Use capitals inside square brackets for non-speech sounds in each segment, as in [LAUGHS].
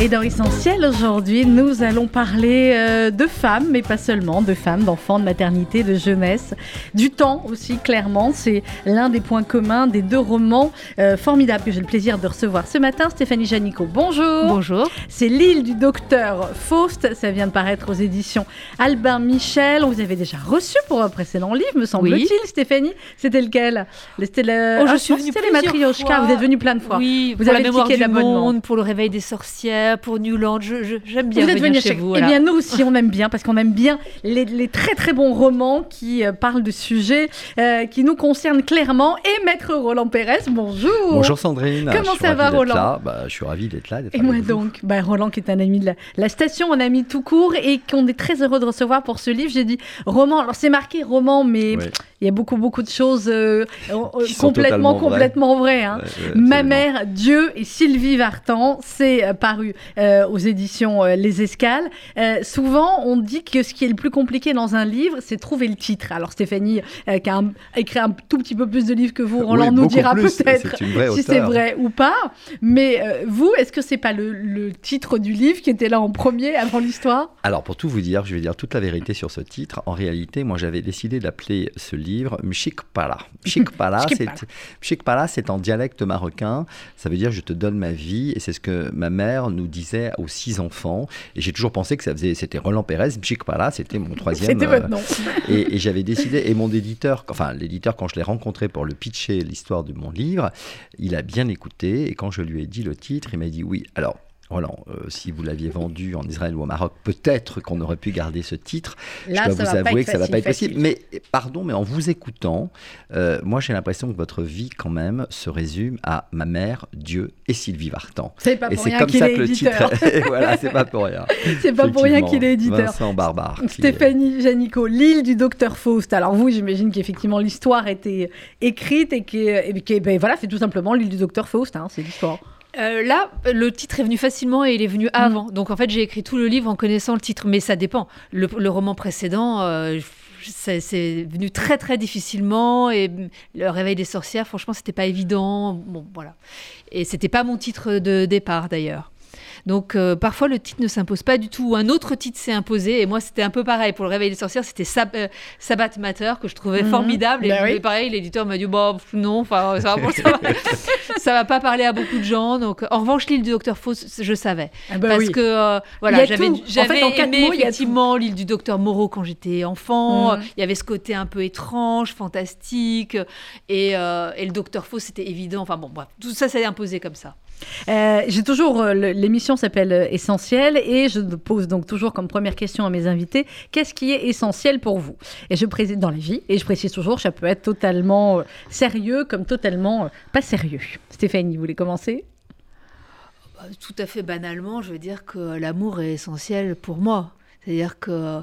Et dans Essentiel, aujourd'hui, nous allons parler euh, de femmes, mais pas seulement, de femmes, d'enfants, de maternité, de jeunesse, du temps aussi, clairement. C'est l'un des points communs des deux romans euh, formidables que j'ai le plaisir de recevoir ce matin. Stéphanie Janico, bonjour. Bonjour. C'est L'île du docteur Faust. Ça vient de paraître aux éditions Albin Michel. On vous avait déjà reçu pour un précédent livre, me semble-t-il, Stéphanie. C'était lequel? C'était le... oh, je ah, suis venue les Matrioshka. Vous êtes venue plein de fois. Oui, vous avez la du monde, pour le réveil des sorcières pour Newland. J'aime bien vous venir chez vous. Eh bien, nous aussi, on aime bien parce qu'on aime bien les, très très bons romans qui euh, parlent de sujets euh, qui nous concernent clairement. Et Maître Roland Pérez, bonjour. Bonjour Sandrine. Comment ça va, Roland bah, Je suis ravi d'être là. Et moi donc, bah, Roland qui est un ami de la, station, un ami tout court et qu'on est très heureux de recevoir pour ce livre. J'ai dit roman. Alors c'est marqué roman, mais il y a beaucoup beaucoup de choses euh, complètement complètement vraies. Hein. Ma mère, Dieu et Sylvie Vartan, c'est paru euh, aux éditions euh, Les Escales. Euh, souvent, on dit que ce qui est le plus compliqué dans un livre, c'est trouver le titre. Alors Stéphanie, qui a écrit un tout petit peu plus de livres que vous, Roland nous dira peut-être si c'est vrai ou pas. Mais vous, est-ce que c'est pas le, titre du livre qui était là en premier avant l'histoire? Alors pour tout vous dire, je vais dire toute la vérité sur ce titre. En réalité, moi j'avais décidé d'appeler ce livre Mchikpala. Mchikpala, [LAUGHS] c'est c'est en dialecte marocain. Ça veut dire je te donne ma vie et c'est ce que ma mère nous disait aux six enfants. Et j'ai toujours pensé que ça faisait, c'était Roland Pérez, Pala, c'était mon troisième. c'était votre nom. Euh, [LAUGHS] et, et j'avais décidé, et mon éditeur, enfin l'éditeur, quand je l'ai rencontré pour le pitcher l'histoire de mon livre, il a bien écouté. Et quand je lui ai dit le titre, il m'a dit oui. Alors, Roland, euh, si vous l'aviez vendu en Israël ou au Maroc, peut-être qu'on aurait pu garder ce titre. Là, je dois vous avouer que ça ne va pas être possible. Mais pardon, mais en vous écoutant, euh, moi j'ai l'impression que votre vie quand même se résume à ma mère, Dieu et Sylvie Vartan. C'est pas pour et rien qu'il est que éditeur. Le titre... [LAUGHS] voilà, c'est pas pour rien. [LAUGHS] c'est pas pour rien qu'il est éditeur. Vincent Barbare. Stéphanie Janico, l'île du docteur Faust. Alors vous, j'imagine qu'effectivement l'histoire était écrite et qui, ben, voilà, c'est tout simplement l'île du docteur Faust. Hein, c'est l'histoire. Euh, là, le titre est venu facilement et il est venu mm. avant. Donc en fait, j'ai écrit tout le livre en connaissant le titre, mais ça dépend. Le, roman précédent, euh, c'est venu très très difficilement et le réveil des sorcières, franchement, c'était pas évident. Bon, voilà. Et c'était pas mon titre de départ d'ailleurs. Donc euh, parfois le titre ne s'impose pas du tout. Un autre titre s'est imposé et moi c'était un peu pareil. Pour le réveil des sorcières, c'était euh, Sabbath Matter que je trouvais mhm. formidable. Et ben pareil, l'éditeur m'a dit bon non, enfin ça, va, [LAUGHS] ça, va, pas parler à beaucoup de gens. Donc en revanche l'île du docteur Fauss, je savais ah bah parce que euh, voilà j'avais en aimé mots, effectivement l'île du docteur Moreau quand j'étais enfant. Mhm. Il y avait ce côté un peu étrange, fantastique et, et le docteur Fauss c'était évident. Enfin bon bref, tout ça s'est imposé comme ça. Euh, j'ai toujours euh, l'émission s'appelle euh, Essentiel et je pose donc toujours comme première question à mes invités qu'est-ce qui est essentiel pour vous? Et je précise dans la vie et je précise toujours ça peut être totalement sérieux comme totalement pas sérieux. Stéphanie, vous voulez commencer? Bah, Tout à fait banalement, je veux dire que l'amour est essentiel pour moi. C'est-à-dire que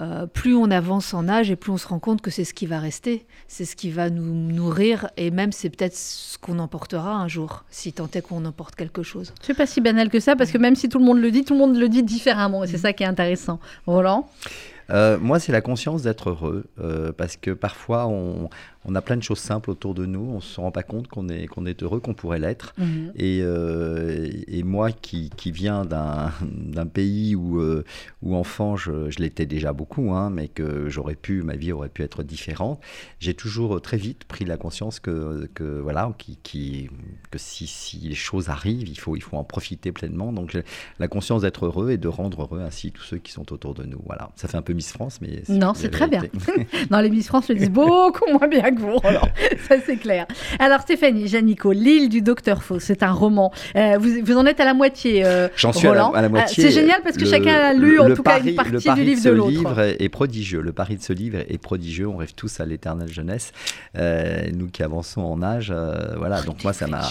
euh, plus on avance en âge et plus on se rend compte que c'est ce qui va rester, c'est ce qui va nous nourrir et même c'est peut-être ce qu'on emportera un jour, si tant est qu'on emporte quelque chose. C'est pas si banal que ça parce que même si tout le monde le dit, tout le monde le dit différemment et c'est mm. ça qui est intéressant. Roland? Euh, moi, c'est la conscience d'être heureux, euh, parce que parfois, on, on a plein de choses simples autour de nous, on ne se rend pas compte qu'on est, qu'on est heureux, qu'on pourrait l'être. Mhm. Et, euh, et, moi qui, qui viens [LAUGHS] d'un, pays où, euh, où enfant, je, je l'étais déjà beaucoup, hein, mais que j'aurais pu, ma vie aurait pu être différente, j'ai toujours très vite pris la conscience que, que voilà, qui, qui, que si, si les choses arrivent, il faut, il faut en profiter pleinement. Donc la conscience d'être heureux et de rendre heureux ainsi tous ceux qui sont autour de nous. Voilà, ça fait un peu Miss France, mais... Non, c'est très bien. [LAUGHS] non, les Miss France le disent beaucoup moins bien [LAUGHS] ça c'est clair. Alors Stéphanie, Janico, L'île du docteur Faux, c'est un roman. Euh, vous, vous, en êtes à la moitié, euh, J'en suis à la, moitié. c'est génial parce que chacun a lu en tout cas une partie du livre de, l'autre. Le livre est prodigieux. Le pari de ce livre est prodigieux. On rêve tous à l'éternelle jeunesse. Euh, nous qui avançons en âge, voilà. Donc moi ça m'a.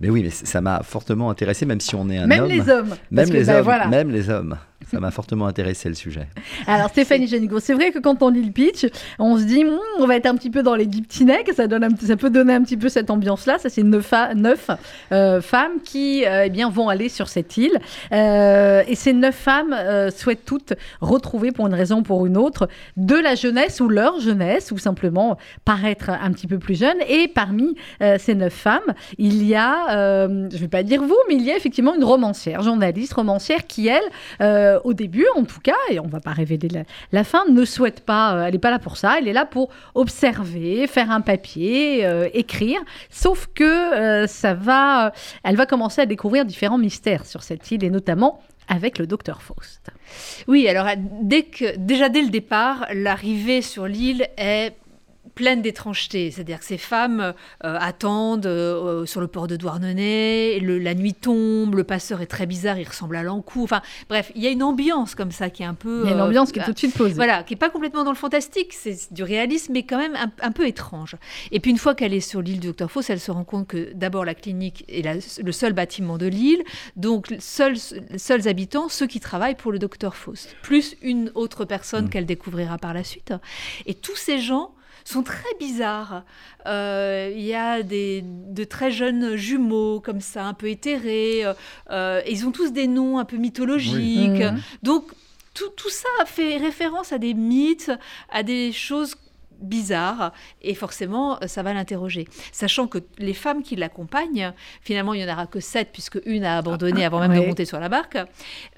Mais oui, mais ça m'a fortement intéressé, même si on est un même homme. Les hommes, même les hommes. Même les hommes. Ça m'a fortement intéressé le sujet. Alors Stéphanie Génigo, c'est vrai que quand on lit le pitch, on se dit, hmm, on va être un petit peu dans les deep ça, donne ça peut donner un petit peu cette ambiance-là. Ça, c'est neuf, euh, femmes qui euh, eh bien, vont aller sur cette île. Euh, et ces neuf femmes souhaitent toutes retrouver, pour une raison ou pour une autre, de la jeunesse ou leur jeunesse, ou simplement paraître un petit peu plus jeune. Et parmi ces neuf femmes, il y a, je ne vais pas dire vous, mais il y a effectivement une romancière, journaliste, romancière, qui, elle, au début en tout cas, et on ne va pas révéler la, la fin, ne souhaite pas, elle n'est pas là pour ça, elle est là pour observer, faire un papier, écrire, sauf que ça va, elle va commencer à découvrir différents mystères sur cette île et notamment avec le docteur Faust. Oui, alors déjà dès le départ, l'arrivée sur l'île est pleine d'étrangeté. C'est-à-dire que ces femmes euh, attendent euh, sur le port de Douarnenez, la nuit tombe, le passeur est très bizarre, il ressemble à l'encou. Enfin, bref, il y a une ambiance comme ça qui est un peu. Il y a une ambiance qui est euh, tout de suite posée. Voilà, qui n'est pas complètement dans le fantastique, c'est du réalisme, mais quand même un, peu étrange. Et puis une fois qu'elle est sur l'île du Docteur Faust, elle se rend compte que d'abord la clinique est le seul bâtiment de l'île, donc seuls, seuls habitants, ceux qui travaillent pour le Docteur Faust, plus une autre personne mm. qu'elle découvrira par la suite. Et tous ces gens sont très bizarres. Euh, il y a des, de très jeunes jumeaux comme ça, un peu éthérés. Euh, euh, ils ont tous des noms un peu mythologiques. Mmh. Donc tout, tout, ça fait référence à des mythes, à des choses bizarre et forcément ça va l'interroger. Sachant que les femmes qui l'accompagnent, finalement il n'y en aura que sept puisque une a abandonné avant même de monter sur la barque,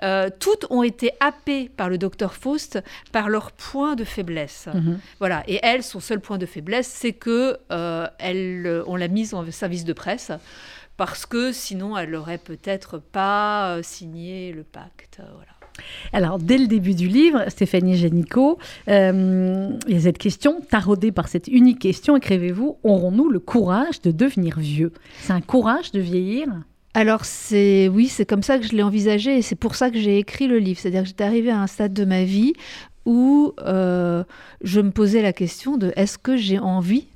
euh, toutes ont été happées par le docteur Faust par leur point de faiblesse. Mhm. Voilà, et elle, son seul point de faiblesse, c'est que euh, elle, on l'a mise en service de presse parce que sinon elle n'aurait peut-être pas euh, signé le pacte. Voilà. Alors, dès le début du livre, Stéphanie Génico, euh, il y a cette question, taraudée par cette unique question, écrivez-vous, aurons-nous le courage de devenir vieux? C'est un courage de vieillir? Alors c'est oui, c'est comme ça que je l'ai envisagé et c'est pour ça que j'ai écrit le livre. C'est-à-dire que j'étais arrivée à un stade de ma vie où euh, je me posais la question de est-ce que j'ai envie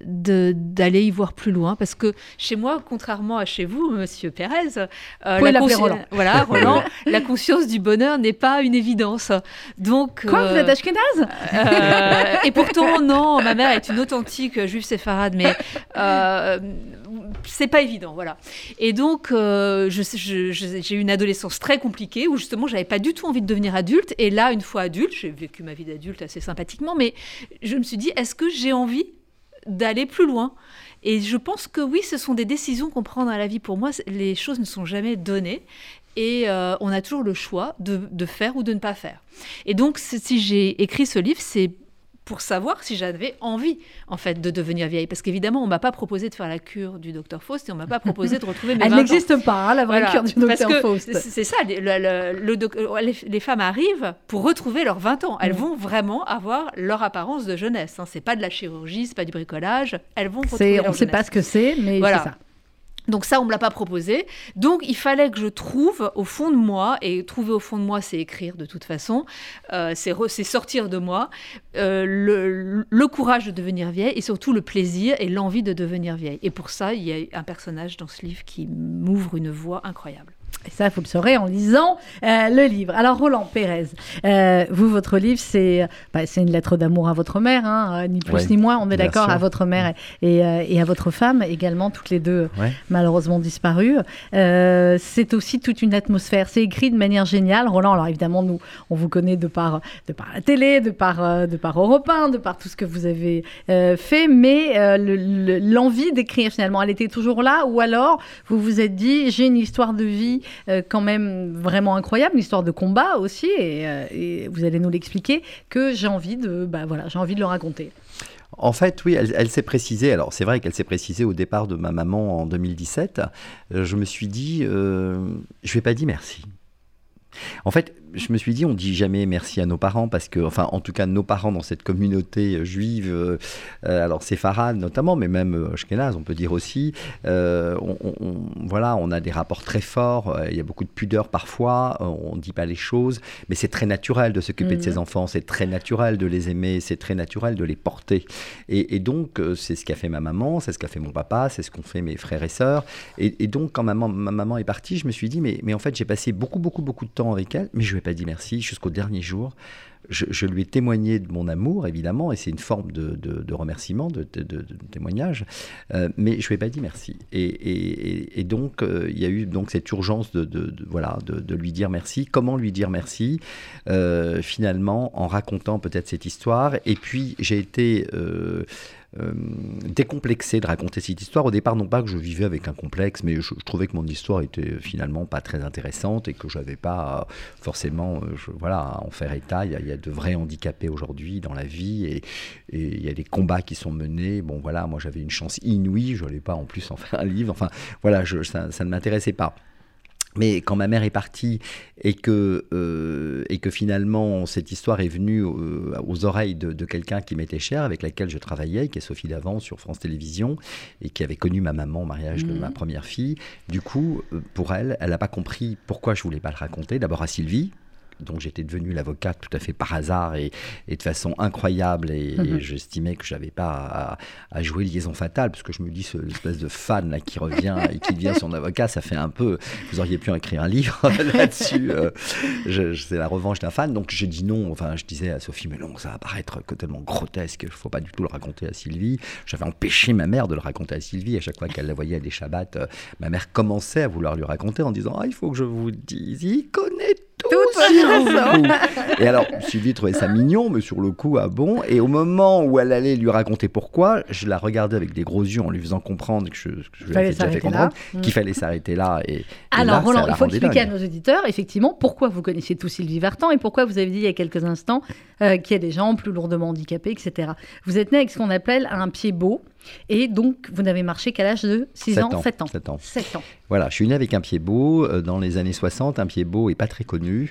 d'aller y voir plus loin parce que chez moi contrairement à chez vous monsieur Pérez euh, la, Roland. voilà [LAUGHS] Roland la conscience du bonheur n'est pas une évidence. Donc quoi vous êtes euh, euh, et pourtant non ma mère est une authentique juive séfarade mais euh, c'est pas évident voilà. Et donc j'ai eu une adolescence très compliquée où justement j'avais pas du tout envie de devenir adulte. Et là une fois adulte j'ai vécu ma vie d'adulte assez sympathiquement mais je me suis dit est-ce que j'ai envie d'aller plus loin. Et je pense que oui, ce sont des décisions qu'on prend dans la vie. Pour moi, les choses ne sont jamais données. Et euh, on a toujours le choix de, de, faire ou de ne pas faire. Et donc, si j'ai écrit ce livre, c'est pour savoir si j'avais envie, en fait, de devenir vieille. Parce qu'évidemment, on m'a pas proposé de faire la cure du docteur Faust et on m'a pas proposé de retrouver mes Elle n'existe pas, hein, la vraie cure du docteur Faust. C'est ça, les, femmes arrivent pour retrouver leurs 20 ans. Elles vont vraiment avoir leur apparence de jeunesse. Hein. C'est pas de la chirurgie, c'est pas du bricolage. Elles vont retrouver leur On ne sait pas ce que c'est, mais c'est ça. Donc ça, on me l'a pas proposé. Donc il fallait que je trouve au fond de moi, et trouver au fond de moi, c'est écrire de toute façon, euh, c'est sortir de moi, euh, le, le, courage de devenir vieille et surtout le plaisir et l'envie de devenir vieille. Et pour ça, il y a un personnage dans ce livre qui m'ouvre une voie incroyable. Et ça, vous le saurez en lisant euh, le livre. Alors, Roland Pérez, euh, vous, votre livre, c'est bah, une lettre d'amour à votre mère, hein, euh, ni plus ni moins, on est d'accord, à votre mère et, et, à votre femme, également, toutes les deux malheureusement disparues. c'est aussi toute une atmosphère. C'est écrit de manière géniale. Roland, alors évidemment, nous, on vous connaît de par, de par la télé, de par, de par Europe 1, de par tout ce que vous avez fait, mais l'envie d'écrire, finalement, elle était toujours là, ou alors vous vous êtes dit, j'ai une histoire de vie euh, quand même vraiment incroyable, une histoire de combat aussi, euh, et, vous allez nous l'expliquer, que j'ai envie, de, bah, voilà, j'ai envie de le raconter. En fait, oui, elle, s'est précisée. Alors, c'est vrai qu'elle s'est précisée au départ de ma maman en 2017. Euh, je me suis dit, je ne vais pas dire merci. En fait, je me suis dit, on dit jamais merci à nos parents parce que, enfin, en tout cas, nos parents dans cette communauté euh, juive, euh, euh, alors c'est Farad notamment, mais même Ashkenaz, on peut dire aussi, on, voilà, on a des rapports très forts. Il y a beaucoup de pudeur parfois. on ne dit pas les choses, mais c'est très naturel de s'occuper de ses mhm. enfants. C'est très naturel de les aimer. C'est très naturel de les porter. Et, donc, c'est ce qu'a fait ma maman, c'est ce qu'a fait mon papa, c'est ce qu'ont fait mes frères et sœurs. Et, donc, quand ma maman, ma maman est partie, je me suis dit, mais, mais en fait, j'ai passé beaucoup, beaucoup, beaucoup de temps avec elle, mais je lui pas dit merci jusqu'au dernier jour je, lui ai témoigné de mon amour, évidemment, et c'est une forme de, remerciement, de, témoignage, euh, mais je lui ai pas dit merci. Et, donc, euh, il y a eu donc cette urgence de, voilà, de, lui dire merci. Comment lui dire merci? Euh, Finalement, en racontant peut-être cette histoire. Et puis, j'ai été euh, décomplexé de raconter cette histoire. Au départ, non pas que je vivais avec un complexe, mais je, trouvais que mon histoire était finalement pas très intéressante et que je n'avais pas forcément euh, je, voilà, à en faire état. Il y, a, de vrais handicapés aujourd'hui dans la vie et, il y a des combats qui sont menés. Bon, voilà, moi j'avais une chance inouïe, je n'allais pas en plus en faire un livre. Enfin, voilà, ça ne m'intéressait pas. Mais quand ma mère est partie et que, euh, et que finalement cette histoire est venue euh, aux oreilles de, quelqu'un qui m'était cher, avec laquelle je travaillais, qui est Sophie Davant sur France Télévisions, et qui avait connu ma maman au mariage de ma mmh. première fille, du coup, euh, pour elle, elle n'a pas compris pourquoi je voulais pas le raconter. D'abord à Sylvie, dont j'étais devenu l'avocate tout à fait par hasard et, de façon incroyable. Et, mhm. j'estimais que je n'avais pas à, jouer liaison fatale, parce que je me dis, ce espèce de fan là, qui revient et qui devient son avocat, ça fait un peu. Vous auriez pu écrire un livre [LAUGHS] là-dessus. Euh, c'est la revanche d'un fan. Donc j'ai dit non. Enfin, je disais à Sophie, mais non, ça va paraître tellement grotesque. Il ne faut pas du tout le raconter à Sylvie. J'avais empêché ma mère de le raconter à Sylvie. À chaque fois qu'elle la voyait à des Shabbats, euh, ma mère commençait à vouloir lui raconter en disant, ah, il faut que je vous dise, il connaît tout, Et alors, Sylvie trouvait ça mignon, mais sur le coup, ah bon? Et au moment où elle allait lui raconter pourquoi, je la regardais avec des gros yeux en lui faisant comprendre que je, je lui avais fait comprendre qu'il fallait s'arrêter là. Et, alors, Roland, il faut expliquer à nos auditeurs, effectivement, pourquoi vous connaissez tous Sylvie Vartan et pourquoi vous avez dit il y a quelques instants euh, qu'il y a des gens plus lourdement handicapés, etc. Vous êtes né avec ce qu'on appelle un pied beau. Et donc, vous n'avez marché qu'à l'âge de 6 ans, 7 ans. 7 ans. 7 ans. Voilà, je suis né avec un pied beau. Euh, dans les années 60, un pied beau n'est pas très connu.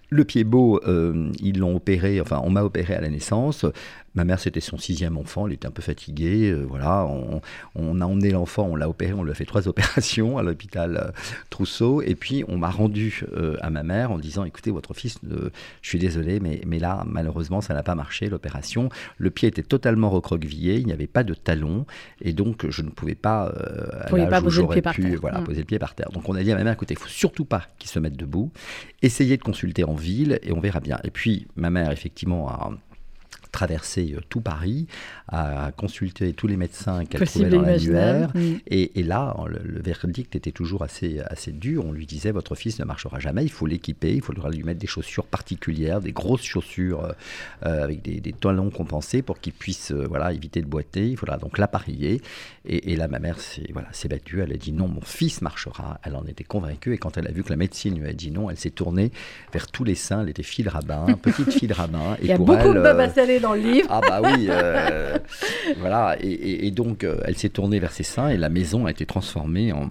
Le pied beau, euh, ils l'ont opéré, enfin, on m'a opéré à la naissance. Ma mère, c'était son sixième enfant, elle était un peu fatiguée. Euh, voilà, on, a emmené l'enfant, on l'a opéré, on lui a fait trois [LAUGHS] opérations à l'hôpital Trousseau. Et puis, on m'a rendu à ma mère en disant Écoutez, votre fils, je suis désolé, mais, mais là, malheureusement, ça n'a pas marché, l'opération. Le pied était totalement recroquevillé, il n'y avait pas de talon. Et donc, je ne pouvais pas, euh, pas poser le pied par terre. Voilà, mm. poser le pied par terre. Donc, on a dit à ma mère, écoutez, il faut surtout pas qu'il se mette debout. Essayez de consulter en ville et on verra bien. Et puis, ma mère, effectivement, a traversé euh, tout Paris, à consulter tous les médecins qu'elle trouvait dans l'annuaire. Et, et, là, le, verdict était toujours assez, assez dur. On lui disait votre fils ne marchera jamais, il faut l'équiper, il faudra lui mettre des chaussures particulières, des grosses chaussures euh, euh, avec des, des, talons compensés pour qu'il puisse voilà, éviter de boiter. Il faudra donc l'appareiller. Et, et, là, ma mère s'est voilà, battue. Elle a dit non, mon fils marchera. Elle en était convaincue. Et quand elle a vu que la médecine lui a dit non, elle s'est tournée vers tous les seins. Elle était fille de rabbin, petite fille de rabbin. Et [LAUGHS] il y a beaucoup de babas dans le livre. Ah bah oui. [LAUGHS] voilà, et, donc euh, elle s'est tournée vers ses seins et la maison a été transformée en,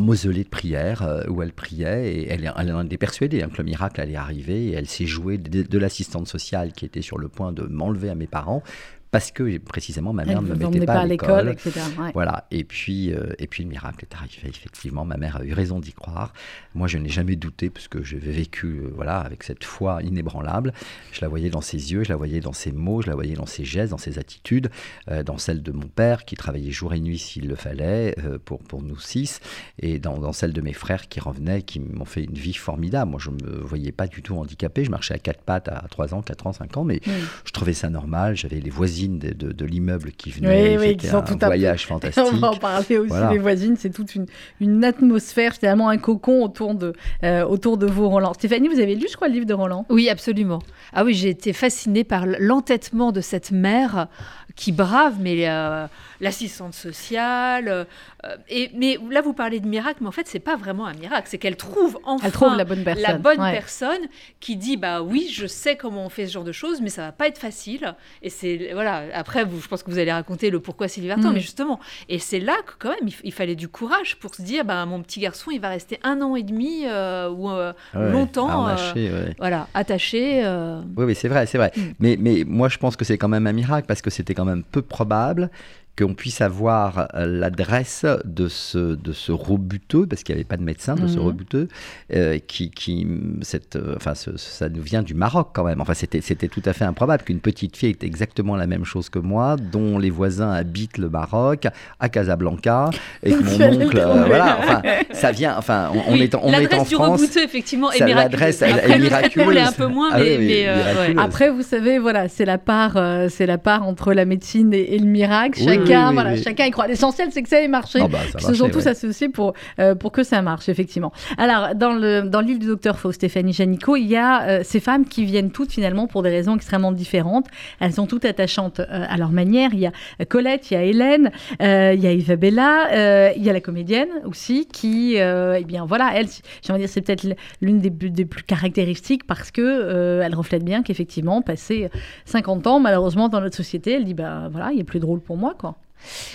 mausolée de prière euh, où elle priait et elle, elle en était persuadée hein, que le miracle allait arriver et elle s'est jouée de l'assistante sociale qui était sur le point de m'enlever à mes parents parce que précisément ma mère ne me mettait pas, à l'école. etc. Voilà. Et puis, euh, et puis le miracle est arrivé. Effectivement, ma mère a eu raison d'y croire. Moi, je n'ai jamais douté parce que j'avais vécu, euh, voilà, avec cette foi inébranlable. Je la voyais dans ses yeux, je la voyais dans ses mots, je la voyais dans ses gestes, dans ses attitudes, euh, dans celle de mon père qui travaillait jour et nuit s'il le fallait pour pour nous six, et dans, dans, celle de mes frères qui revenaient, qui m'ont fait une vie formidable. Moi, je me voyais pas du tout handicapé. Je marchais à quatre pattes à 3 ans, 4 ans, 5 ans, mais je trouvais ça normal. J'avais les voisines de, l'immeuble qui venait. Oui, C'était un voyage [LAUGHS] fantastique. On va en parler aussi, les voisines. C'est toute une, une atmosphère, finalement un cocon autour de, euh, autour de vous, Roland. Stéphanie, vous avez lu, je crois, le livre de Roland? Oui, absolument. Ah oui, j'ai été fascinée par l'entêtement de cette mère qui brave, mais euh, l'assistante sociale. Euh, et, mais là, vous parlez de miracle, mais en fait, c'est pas vraiment un miracle. C'est qu'elle trouve enfin trouve la bonne personne, la bonne personne qui dit bah oui, je sais comment on fait ce genre de choses, mais ça va pas être facile. Et c'est voilà. Après, vous, je pense que vous allez raconter le pourquoi Sylvie Vartan, mm. mais justement, et c'est là que quand même, il, fallait du courage pour se dire bah mon petit garçon, il va rester un an et demi euh, ou longtemps, voilà, attaché. Oui, oui, c'est vrai, c'est vrai. Mm. Mais mais moi, je pense que c'est quand même un miracle parce que c'était quand même peu probable qu'on puisse avoir euh, l'adresse de ce, de ce rebuteux, parce qu'il n'y avait pas de médecin, de ce mhm. rebuteux, euh, qui, qui cette, euh, enfin, ça nous vient du Maroc quand même. Enfin, c'était, c'était tout à fait improbable qu'une petite fille ait exactement la même chose que moi, dont les voisins habitent le Maroc, à Casablanca, et que mon oncle, voilà, enfin, [LAUGHS] ça vient, enfin, on, est, on est en du France. Rebuteux, effectivement, est miraculeuse. L'adresse est miraculeuse. un peu moins, ah mais, après, vous savez, voilà, c'est la part, c'est la part entre la médecine et, le miracle. Chacun, voilà, chacun y croit. L'essentiel, c'est que ça ait marché. Oh bah, ça sont tous associés pour, euh, pour que ça marche, effectivement. Alors, dans le, dans du docteur Faux, Stéphanie Janico, il y a euh, ces femmes qui viennent toutes finalement pour des raisons extrêmement différentes. Elles sont toutes attachantes euh, à leur manière. Il y a Colette, il y a Hélène, il y a Isabella, il y a la comédienne aussi qui, eh bien voilà, elle, j'ai envie de dire, c'est peut-être l'une des, des, plus caractéristiques parce que elle reflète bien qu'effectivement, passé 50 ans, malheureusement, dans notre société, elle dit, ben voilà, il est plus drôle pour moi, quoi.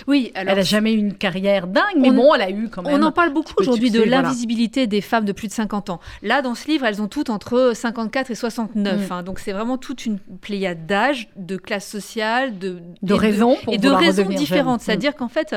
Oui, alors, elle n'a jamais eu une carrière dingue, mais bon, elle a eu quand même. On en parle beaucoup aujourd'hui de l'invisibilité des femmes de plus de 50 ans. Là, dans ce livre, elles ont toutes entre 54 et 69. Mm. Hein. donc c'est vraiment toute une pléiade d'âge, de classe sociale, de, de raisons et de raisons différentes. C'est-à-dire qu'en fait,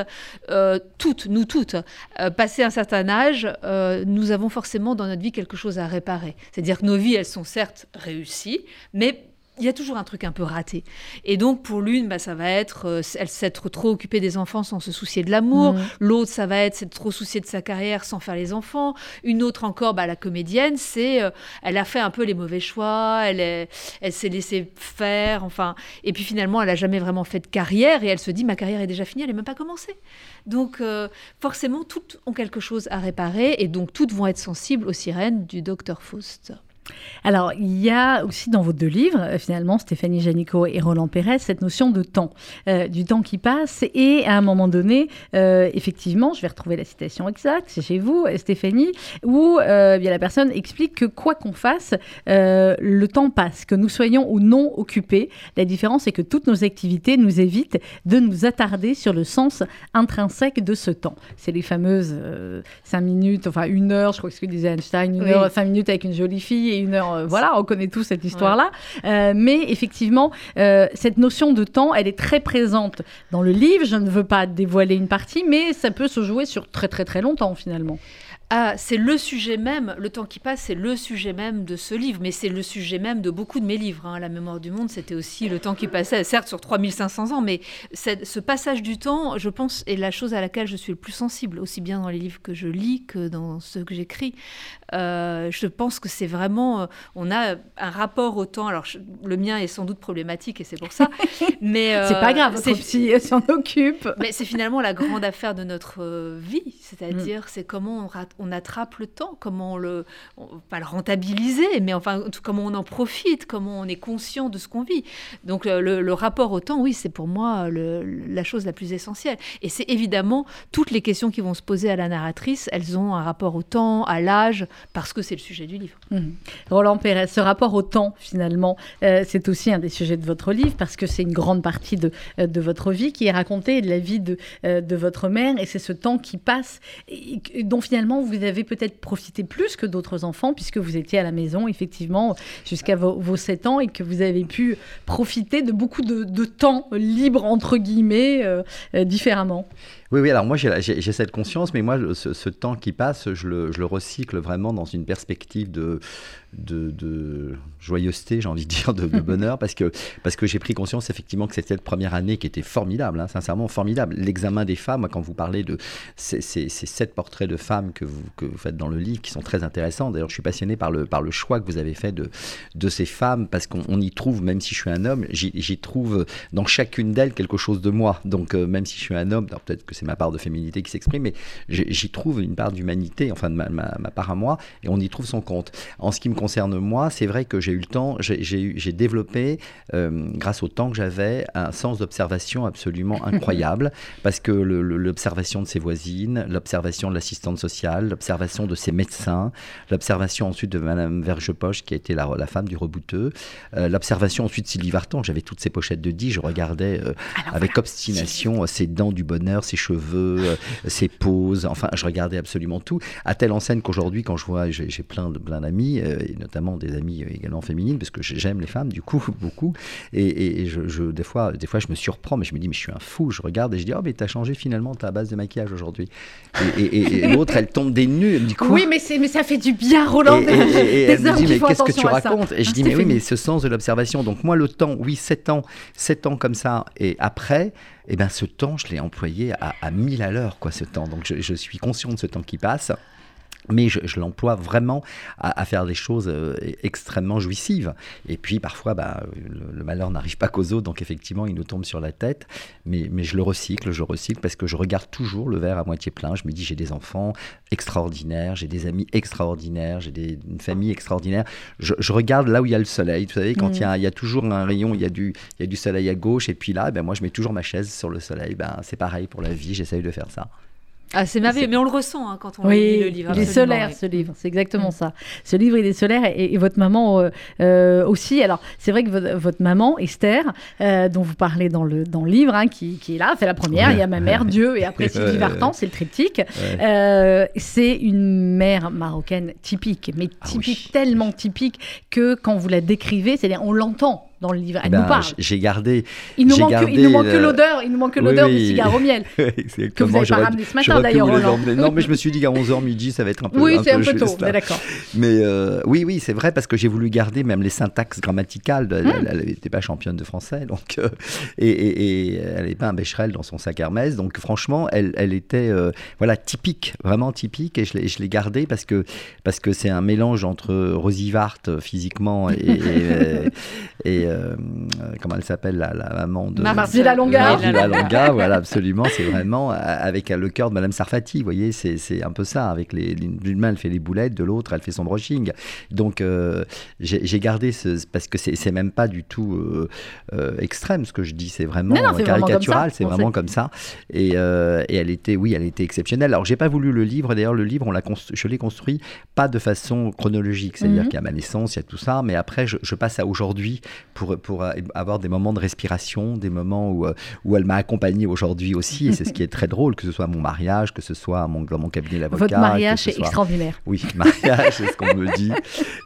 euh, toutes, nous toutes, euh, passé un certain âge, euh, nous avons forcément dans notre vie quelque chose à réparer. C'est-à-dire que nos vies, elles sont certes réussies, mais il y a toujours un truc un peu raté. Et donc, pour l'une, bah, ça va être euh, s'être trop occupée des enfants sans se soucier de l'amour. Mmh. L'autre, ça va être s'être trop souciée de sa carrière sans faire les enfants. Une autre encore, bah, la comédienne, c'est euh, elle a fait un peu les mauvais choix, elle, elle s'est laissée faire, enfin. Et puis finalement, elle n'a jamais vraiment fait de carrière et elle se dit ma carrière est déjà finie, elle n'est même pas commencée. Donc, euh, forcément, toutes ont quelque chose à réparer et donc toutes vont être sensibles aux sirènes du docteur Faust. Alors, il y a aussi dans vos deux livres, euh, finalement, Stéphanie Janico et Roland Pérez, cette notion de temps, euh, du temps qui passe. Et à un moment donné, euh, effectivement, je vais retrouver la citation exacte, c'est chez vous, Stéphanie, où bien, la personne explique que quoi qu'on fasse, le temps passe, que nous soyons ou non occupés. La différence, c'est que toutes nos activités nous évitent de nous attarder sur le sens intrinsèque de ce temps. C'est les fameuses cinq minutes, enfin une heure, je crois que ce que disait Einstein, une heure, cinq minutes avec une jolie fille et une heure. Euh, voilà, on connaît tous cette histoire-là. Euh, mais effectivement, euh, cette notion de temps, elle est très présente dans le livre. Je ne veux pas dévoiler une partie, mais ça peut se jouer sur très très très longtemps finalement. Ah, c'est le sujet même, le temps qui passe, c'est le sujet même de ce livre, mais c'est le sujet même de beaucoup de mes livres. Hein. La mémoire du monde, c'était aussi le temps qui passait, certes sur 3500 ans, mais ce passage du temps, je pense, est la chose à laquelle je suis le plus sensible, aussi bien dans les livres que je lis que dans ceux que j'écris. Euh, je pense que c'est vraiment, euh, on a un rapport au temps. Alors le mien est sans doute problématique et c'est pour ça, [LAUGHS] mais c'est pas grave, votre psy [LAUGHS] s'en occupe. Mais c'est finalement la grande affaire de notre vie, c'est-à-dire mm. c'est comment on, on attrape le temps, comment le, pas le rentabiliser, mais enfin comment on en profite, comment on est conscient de ce qu'on vit. Donc euh, le, rapport au temps, oui, c'est pour moi la chose la plus essentielle. Et c'est évidemment toutes les questions qui vont se poser à la narratrice, elles ont un rapport au temps, à l'âge, parce que c'est le sujet du livre. Mmh. Roland Pérez, ce rapport au temps, finalement, euh, c'est aussi un des sujets de votre livre, parce que c'est une grande partie de, euh, votre vie qui est racontée, de la vie de, votre mère, et c'est ce temps qui passe, dont finalement vous vous avez peut-être profité plus que d'autres enfants, puisque vous étiez à la maison, effectivement, jusqu'à vos, 7 ans, et que vous avez pu profiter de beaucoup de, temps libre, entre guillemets, euh, euh, différemment. Oui, oui, alors moi j'ai cette conscience, mais moi ce, temps qui passe, je le, recycle vraiment dans une perspective de, de, joyeuseté, j'ai envie de dire, de, [LAUGHS] bonheur, parce que, parce que j'ai pris conscience effectivement que c'était cette première année qui était formidable, hein, sincèrement formidable. L'examen des femmes, quand vous parlez de ces, ces, sept portraits de femmes que vous, que vous faites dans le livre, qui sont très intéressants, d'ailleurs je suis passionné par le, par le choix que vous avez fait de, de ces femmes, parce qu'on y trouve, même si je suis un homme, j'y trouve dans chacune d'elles quelque chose de moi. Donc euh, même si je suis un homme, peut-être que c'est ma part de féminité qui s'exprime, mais j'y trouve une part d'humanité, enfin de ma, ma, part à moi, et on y trouve son compte. En ce qui me concerne moi, c'est vrai que j'ai eu le temps, j'ai développé, euh, grâce au temps que j'avais, un sens d'observation absolument [LAUGHS] incroyable, parce que l'observation de ses voisines, l'observation de l'assistante sociale, l'observation de ses médecins, l'observation ensuite de Madame Vergepoche, qui a été la, la femme du rebouteux, euh, l'observation ensuite de Sylvie Vartan, j'avais toutes ses pochettes de 10, je regardais euh, avec obstination ses dents du bonheur, ses cheveux ses poses, enfin, je regardais absolument tout. À telle enseigne qu'aujourd'hui, quand je vois, j'ai plein de plein d'amis, et notamment des amies également féminines, parce que j'aime les femmes, du coup, [LAUGHS] beaucoup. Et, je, des, fois, des fois, je me surprends, mais je me dis, mais je suis un fou. Je regarde et je dis, oh, mais t'as changé finalement ta base de maquillage aujourd'hui. Et, [LAUGHS] l'autre, elle tombe des nues. Dit, quoi? Oui, mais, mais ça fait du bien, Roland. Et, elle me dit, mais qu'est-ce que tu racontes? Et je dis, mais oui, mais ce sens de l'observation. Donc, moi, le temps, oui, 7 ans, 7 ans comme ça, et après, eh ben, ce temps, je l'ai employé à, à 1000 à l'heure, quoi, ce temps. Donc, je, je suis conscient de ce temps qui passe mais je, l'emploie vraiment à, faire des choses euh, extrêmement jouissives. Et puis parfois, bah, le, malheur n'arrive pas qu'aux autres, donc effectivement, il nous tombe sur la tête. Mais, mais, je le recycle, je recycle parce que je regarde toujours le verre à moitié plein. Je me dis, j'ai des enfants extraordinaires, j'ai des amis extraordinaires, j'ai une famille extraordinaire. Je, regarde là où il y a le soleil. Vous savez, quand il, y a, il, y a, toujours un rayon, il y, a du, il y a du soleil à gauche, et puis là, ben, moi, je mets toujours ma chaise sur le soleil. Ben, c'est pareil pour la vie, j'essaye de faire ça. Ah, c'est merveilleux, mais on le ressent hein, quand on lit le livre. Il est solaire, ce livre, c'est exactement mm. ça. Ce livre, il est solaire et, votre maman euh, euh, aussi. Alors, c'est vrai que votre, maman, Esther, euh, dont vous parlez dans le, dans le livre, hein, qui, qui, est là, fait la première. Il y a ma mère, Dieu, et après Sylvie Vartan, c'est le triptyque. c'est une mère marocaine typique, mais ah typique, tellement typique que quand vous la décrivez, c'est-à-dire on l'entend dans le livre. Elle nous ben, parle. J'ai gardé. Il nous, manque, il nous manque que l'odeur. Il nous manque l'odeur du cigare au miel. [LAUGHS] que vous n'avez pas ramené ce matin d'ailleurs. Non, [LAUGHS] mais je me suis dit qu'à 11h midi, ça va être un peu. Oui, c'est un, peu, tôt. Mais d'accord. Mais euh, oui, oui, c'est vrai parce que j'ai voulu garder même les syntaxes grammaticales. Elle n'était pas championne de français, donc euh, et, et, elle n'est pas un Becherel dans son sac Hermès. Donc franchement, elle, elle était euh, voilà typique, vraiment typique, et je l'ai gardée parce que parce que c'est un mélange entre Rosivart physiquement et, et [LAUGHS] euh, comment elle s'appelle, la, la, maman de Marcela Longa. Marcela Longa, voilà, absolument. C'est vraiment euh, avec le cœur de Madame Sarfati. Vous voyez, c'est un peu ça. Avec les, d'une main, elle fait les boulettes, de l'autre, elle fait son brushing. Donc, euh, j'ai gardé ce. Parce que c'est même pas du tout extrême ce que je dis. C'est vraiment caricatural. C'est vraiment comme ça. Et, et, elle était, oui, elle était exceptionnelle. Alors, j'ai pas voulu le livre. D'ailleurs, le livre, on l'a je l'ai construit pas de façon chronologique. C'est-à-dire mhm. qu'il y a ma naissance, il y a tout ça. Mais après, je, je passe à aujourd'hui pour, pour avoir des moments de respiration, des moments où, euh, où elle m'a accompagné aujourd'hui aussi. Et c'est ce qui est très drôle, que ce soit mon mariage, que ce soit mon, dans mon cabinet d'avocat. Votre mariage est extraordinaire. Oui, [LAUGHS] mariage, c'est ce qu'on me dit.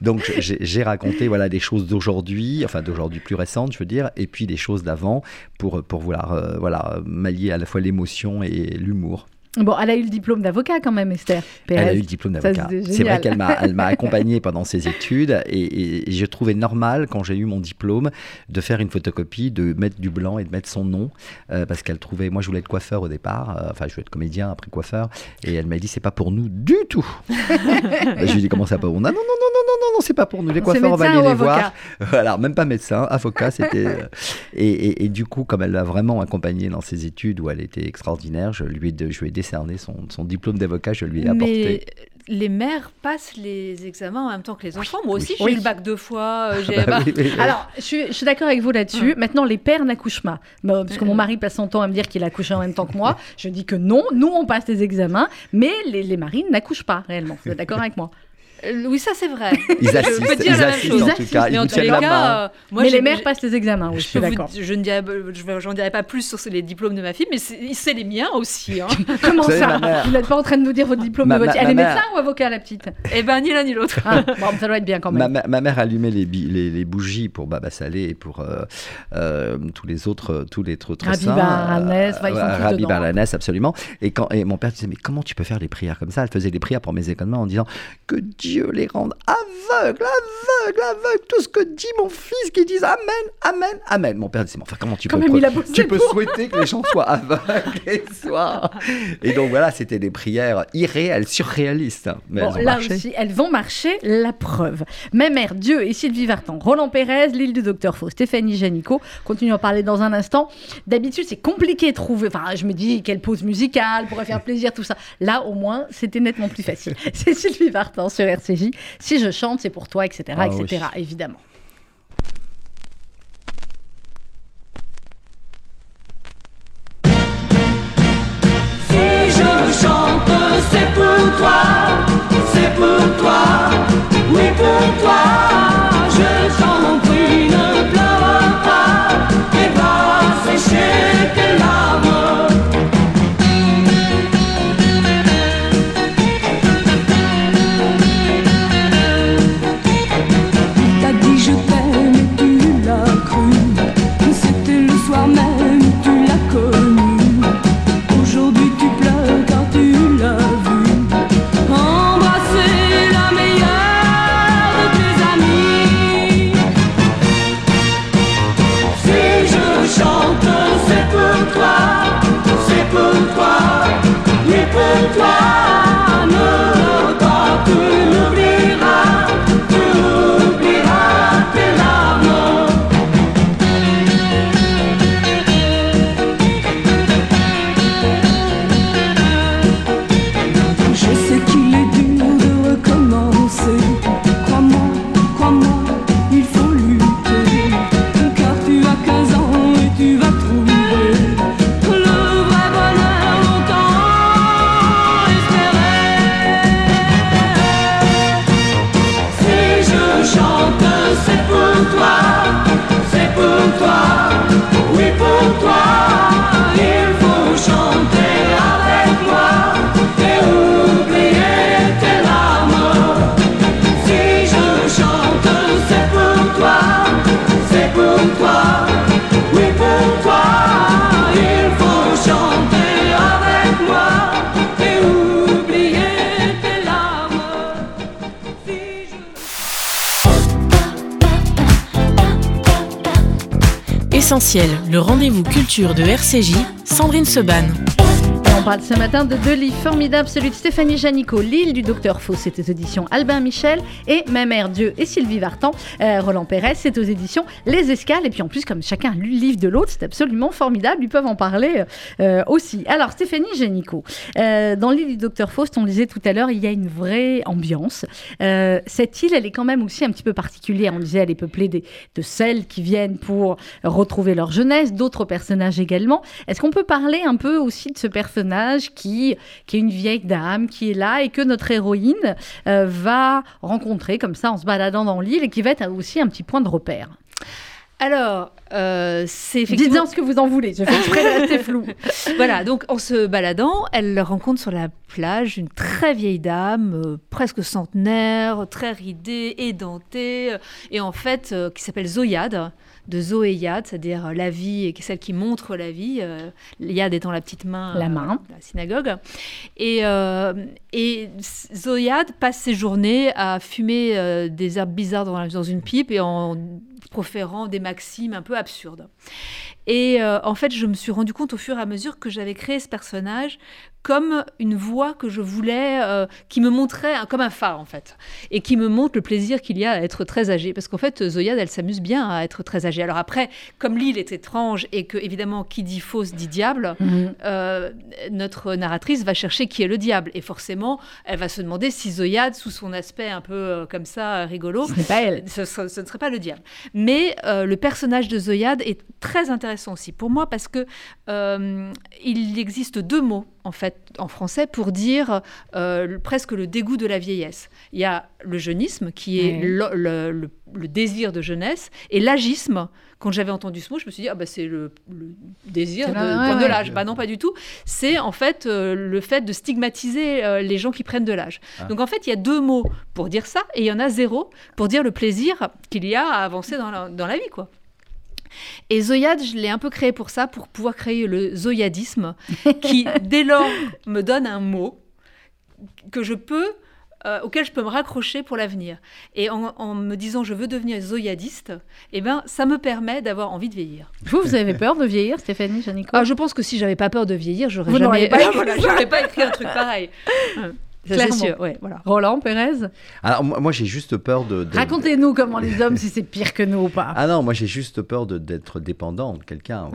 Donc j'ai raconté voilà, des choses d'aujourd'hui, enfin d'aujourd'hui plus récentes, je veux dire, et puis des choses d'avant pour, pour vouloir euh, voilà, mallier à la fois l'émotion et l'humour. Bon, elle a eu le diplôme d'avocat quand même, Esther. Elle a eu le diplôme d'avocat. C'est vrai qu'elle m'a, elle m'a [LAUGHS] accompagné pendant ses études et, je trouvais normal, quand j'ai eu mon diplôme, de faire une photocopie, de mettre du blanc et de mettre son nom euh, parce qu'elle trouvait. Moi, je voulais être coiffeur au départ. Euh, enfin, je voulais être comédien après coiffeur. Et elle m'a dit, c'est pas pour nous du tout. [LAUGHS] je lui ai dit, comment ça pas pour nous? Non, non, non, non, non, non, non, c'est pas pour nous. Les coiffeurs, on va aller les voir. Voilà, [LAUGHS] même pas médecin, avocat, c'était. Euh, et, et, du coup, comme elle l'a vraiment accompagné dans ses études où elle était extraordinaire, je lui ai, je lui ai décerné son, son diplôme d'avocat, je lui ai apporté. Mais les mères passent les examens en même temps que les enfants. Moi aussi, j'ai eu le bac deux fois. Euh, ah bah Alors, je suis, d'accord avec vous là-dessus. Maintenant, les pères n'accouchent pas. parce que mon mari passe son temps à me dire qu'il a accouché en même temps que moi. Je dis que non, nous, on passe les examens, mais les, les maris n'accouchent pas réellement. Vous êtes d'accord avec moi? Oui, ça c'est vrai. Ils assistent, je peux dire ils la assistent en tout cas. Ils, tiennent la main. Euh, moi, mais les mères passent les examens, oui, je, suis d'accord. Je ne dirais, j'en dirai pas plus sur les diplômes de ma fille, mais c'est les miens aussi. Hein. [LAUGHS] Comment ça Vous n'êtes pas en train de nous dire votre diplôme de votre fille Elle est médecin ou avocat, la petite? Eh ben, ni l'un ni l'autre. Ah, bon, ça doit être bien quand même. Ma, mère allumait les, les, bougies pour Baba Salé et pour euh, tous les autres, tous les autres Rabbi Baranès, Rabbi Baranès, absolument. Et, quand, et mon père disait, mais comment tu peux faire des prières comme ça? Elle faisait des prières pour mes économies en disant que Dieu les rende aveugle, aveugle, aveugle, tout ce que dit mon fils, qui disent Amen, Amen, Amen. Mon père disait, enfin, comment tu peux, tu peux souhaiter que les gens [LAUGHS] soient aveugles et soient... Et donc voilà, c'était des prières irréelles, surréalistes. Mais bon, là aussi, elles vont marcher, la preuve. Ma mère, Dieu et Sylvie Vartan, Roland Pérez, l'île du docteur Faux, Stéphanie Janico, continuons à parler dans un instant. D'habitude, c'est compliqué de trouver, enfin, je me dis, quelle pause musicale pourrait faire plaisir, tout ça. Là, au moins, c'était nettement plus facile. [LAUGHS] c'est Sylvie Vartan sur RCJ. Si je chante, c'est pour toi, etc., ah etc., évidemment. Si je chante, c'est pour toi, c'est pour toi, oui pour toi, culture de RCJ, Sandrine Seban parle ce matin de deux livres formidables, celui de Stéphanie Janico, L'île du docteur Faux, c'est aux éditions Albin Michel, et Ma mère Dieu et Sylvie Vartan, euh, Roland Pérez, c'est aux éditions Les Escales. Et puis en plus, comme chacun lu le livre de l'autre, c'est absolument formidable, ils peuvent en parler euh, aussi. Alors Stéphanie Janico, euh, dans L'île du docteur Faust, on disait tout à l'heure, il y a une vraie ambiance. cette île, elle est quand même aussi un petit peu particulière. On disait, elle est peuplée de celles qui viennent pour retrouver leur jeunesse, d'autres personnages également. Est-ce qu'on peut parler un peu aussi de ce personnage qui, qui est une vieille dame qui est là et que notre héroïne euh, va rencontrer comme ça en se baladant dans l'île et qui va être aussi un petit point de repère. Alors, euh, c'est effectivement... Dites-en ce que vous en voulez, je fais exprès de rester flou. voilà, donc en se baladant, elle rencontre sur la plage une très vieille dame, euh, presque centenaire, très ridée, édentée, et en fait, qui s'appelle Zoyade, de Zoé-Yad, c'est-à-dire euh, la vie, et celle qui montre la vie, euh, Yad étant la petite main, la main. de la synagogue. Et, euh, et Zoyad passe ses journées à fumer des herbes bizarres dans, dans, une pipe et en proférant des maximes un peu absurdes. Et en fait, je me suis rendu compte au fur et à mesure que j'avais créé ce personnage comme une voix que je voulais, euh, qui me montrait comme un phare en fait, et qui me montre le plaisir qu'il y a à être très âgé. Parce qu'en fait, Zoyade, elle s'amuse bien à être très âgée. Alors après, comme l'île est étrange et que évidemment, qui dit fausse dit diable, mhm. euh, notre narratrice va chercher qui est le diable. Et forcément, elle va se demander si Zoyade, sous son aspect un peu euh, comme ça, rigolo, ce pas elle. Ce, ce, ne serait pas le diable. Mais le personnage de Zoyade est très intéressant aussi pour moi parce que il existe deux mots en fait en français pour dire euh, presque le dégoût de la vieillesse. Il y a le jeunisme qui est le, désir de jeunesse et l'agisme. Quand j'avais entendu ce mot, je me suis dit ah bah c'est le, désir de prendre de l'âge. Bah non pas du tout. C'est en fait euh, le fait de stigmatiser euh, les gens qui prennent de l'âge. Ah. Donc en fait il y a deux mots pour dire ça et il y en a zéro pour dire le plaisir qu'il y a à avancer dans la, dans la vie quoi. Et Zoyad, je l'ai un peu créé pour ça, pour pouvoir créer le zoyadisme, qui [LAUGHS] dès lors me donne un mot que je peux euh, auquel je peux me raccrocher pour l'avenir. Et en, me disant je veux devenir zoyadiste, eh ben, ça me permet d'avoir envie de vieillir. Vous, vous avez peur de vieillir, Stéphanie, Janico ah, Je pense que si j'avais pas peur de vieillir, j'aurais jamais, [LAUGHS] pas, pas écrit un truc pareil. [LAUGHS] Sûr, ouais, voilà. Roland Pérez Alors, moi, j'ai juste peur de. Racontez-nous comment les hommes, si c'est pire que nous ou pas. Ah non, moi, j'ai juste peur d'être dépendant de quelqu'un.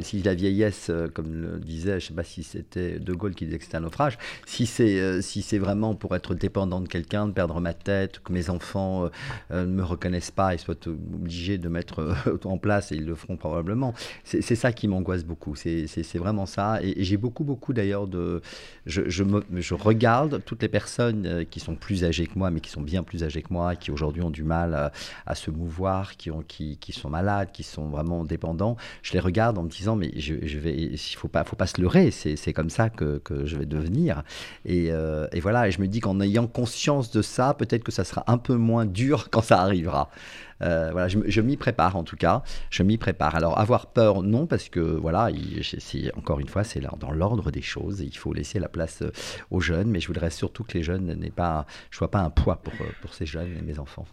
Si la vieillesse, euh, comme le disait, je ne sais pas si c'était De Gaulle qui disait que c'était un naufrage, si c'est euh, si c'est vraiment pour être dépendant de quelqu'un, de perdre ma tête, que mes enfants euh, ne me reconnaissent pas et soient obligés de mettre [LAUGHS] en place, et ils le feront probablement, c'est ça qui m'angoisse beaucoup. C'est vraiment ça. Et, j'ai beaucoup, beaucoup d'ailleurs de. Je, je, me, je regarde toutes les personnes euh, qui sont plus âgées que moi, mais qui sont bien plus âgées que moi, qui aujourd'hui ont du mal à, se mouvoir, qui, ont, qui, qui, sont malades, qui sont vraiment dépendants, je les regarde en me disant, mais je, vais, il faut pas, faut pas se leurrer, c'est comme ça que, que, je vais devenir. Et, euh, et, voilà, et je me dis qu'en ayant conscience de ça, peut-être que ça sera un peu moins dur [LAUGHS] quand ça arrivera. Euh, voilà, je, m'y prépare en tout cas. Je m'y prépare. Alors avoir peur, non, parce que voilà, encore une fois, c'est dans l'ordre des choses. il faut laisser la place euh, aux jeunes, mais je voudrais surtout que les jeunes n'aient pas, je sois pas un poids pour, euh, pour ces jeunes et mes enfants.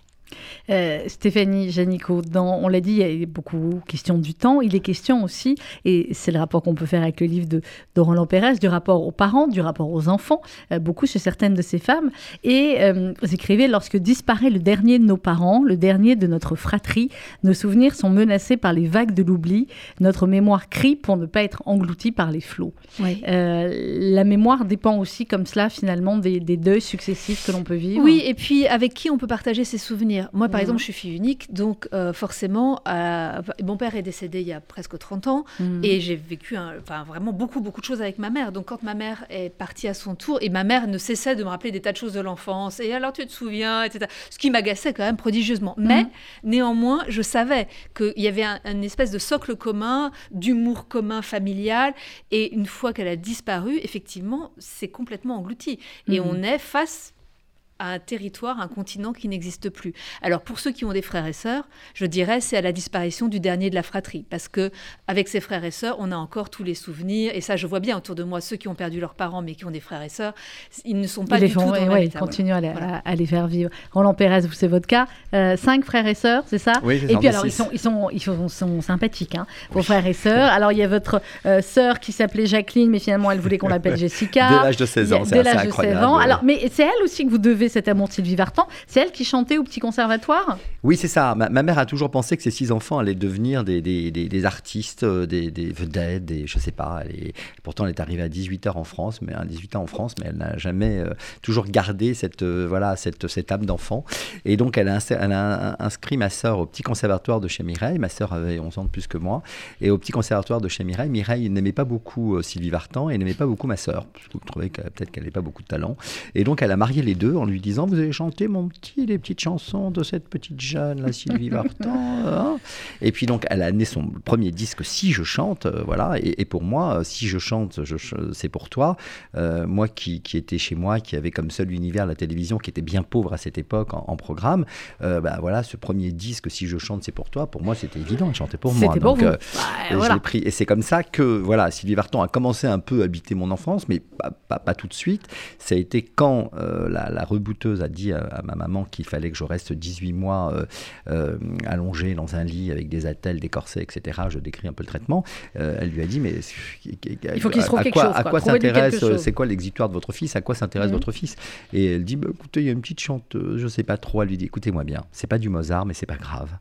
Euh, Stéphanie Janico, dans, on l'a dit, il y a beaucoup question du temps. Il est question aussi, et c'est le rapport qu'on peut faire avec le livre de, de Roland Pérez, du rapport aux parents, du rapport aux enfants, euh, beaucoup chez certaines de ces femmes. Et euh, vous écrivez, lorsque disparaît le dernier de nos parents, le dernier de notre fratrie, nos souvenirs sont menacés par les vagues de l'oubli, notre mémoire crie pour ne pas être engloutie par les flots. la mémoire dépend aussi comme cela finalement des, des deuils successifs que l'on peut vivre. Oui, et puis avec qui on peut partager ses souvenirs moi, par exemple, je suis fille unique, donc euh, forcément, euh, mon père est décédé il y a presque 30 ans mhm. et j'ai vécu enfin, vraiment beaucoup, beaucoup de choses avec ma mère. Donc, quand ma mère est partie à son tour, et ma mère ne cessait de me rappeler des tas de choses de l'enfance, et alors tu te souviens, etc. Ce qui m'agaçait quand même prodigieusement. Mhm. Mais néanmoins, je savais qu'il y avait un, une espèce de socle commun, d'humour commun familial, et une fois qu'elle a disparu, effectivement, c'est complètement englouti. Et on est face à un territoire, un continent qui n'existe plus. Alors pour ceux qui ont des frères et sœurs, je dirais c'est à la disparition du dernier de la fratrie, parce que avec ses frères et sœurs, on a encore tous les souvenirs, et ça je vois bien autour de moi ceux qui ont perdu leurs parents mais qui ont des frères et sœurs, ils ne sont pas du tout dans ouais, Ils continuent à, les, faire vivre. Roland Pérez, c'est votre cas, euh, cinq frères et sœurs, c'est ça? Oui. Et puis alors ils sont, ils sont, ils sont, sympathiques, hein, vos frères et sœurs. Alors il y a votre euh, sœur qui s'appelait Jacqueline, mais finalement elle voulait qu'on l'appelle [LAUGHS] Jessica. Dès l'âge de 16 ans, c'est assez incroyable. Alors, mais c'est elle aussi que vous devez amour de Sylvie Vartan. C'est elle qui chantait au petit conservatoire? Oui, c'est ça. Ma, mère a toujours pensé que ses six enfants allaient devenir des, artistes, euh, des, vedettes, des, je sais pas. Pourtant, elle est arrivée à 18 heures en France, mais à 18 ans en France, mais elle n'a jamais euh, toujours gardé cette, euh, voilà, cette, cette âme d'enfant. Et donc, elle a, inscrit ma sœur au petit conservatoire de chez Mireille. Ma sœur avait 11 ans de plus que moi. Et au petit conservatoire de chez Mireille, Mireille n'aimait pas beaucoup Sylvie Vartan et n'aimait pas beaucoup ma sœur. Parce que vous trouvez peut-être qu'elle n'avait pas beaucoup de talent. Et donc, elle a marié les deux en lui disant Vous avez chanté, mon petit, les petites chansons de cette petite jeune, la Sylvie [LAUGHS] Vartan. Hein et puis, donc, elle a amené son premier disque Si je chante. Euh, voilà. Et, pour moi, euh, Si je chante, je, c'est pour toi. Euh, moi qui, qui était chez moi, qui avait comme seul univers la télévision, qui était bien pauvre à cette époque en, programme, bah, voilà, ce premier disque Si je chante, c'est pour toi. Pour moi, c'était évident. Elle chantait pour moi. donc, bah, pris. Et c'est comme ça que, voilà, Sylvie Vartan a commencé un peu à habiter mon enfance, mais pas, pas, tout de suite. Ça a été quand la, la, rebouteuse a dit à, ma maman qu'il fallait que je reste 18 mois euh, euh, allongé dans un lit avec des attelles, des corsets, etc. Je décris un peu le traitement. Euh, elle lui a dit mais il faut qu'il se trouve quelque chose. À quoi s'intéresse C'est quoi l'exitoire de votre fils? À quoi s'intéresse mhm. votre fils? Et elle dit bah, écoutez, il y a une petite chanteuse, je sais pas trop. Elle lui dit écoutez-moi bien, c'est pas du Mozart, mais c'est pas grave.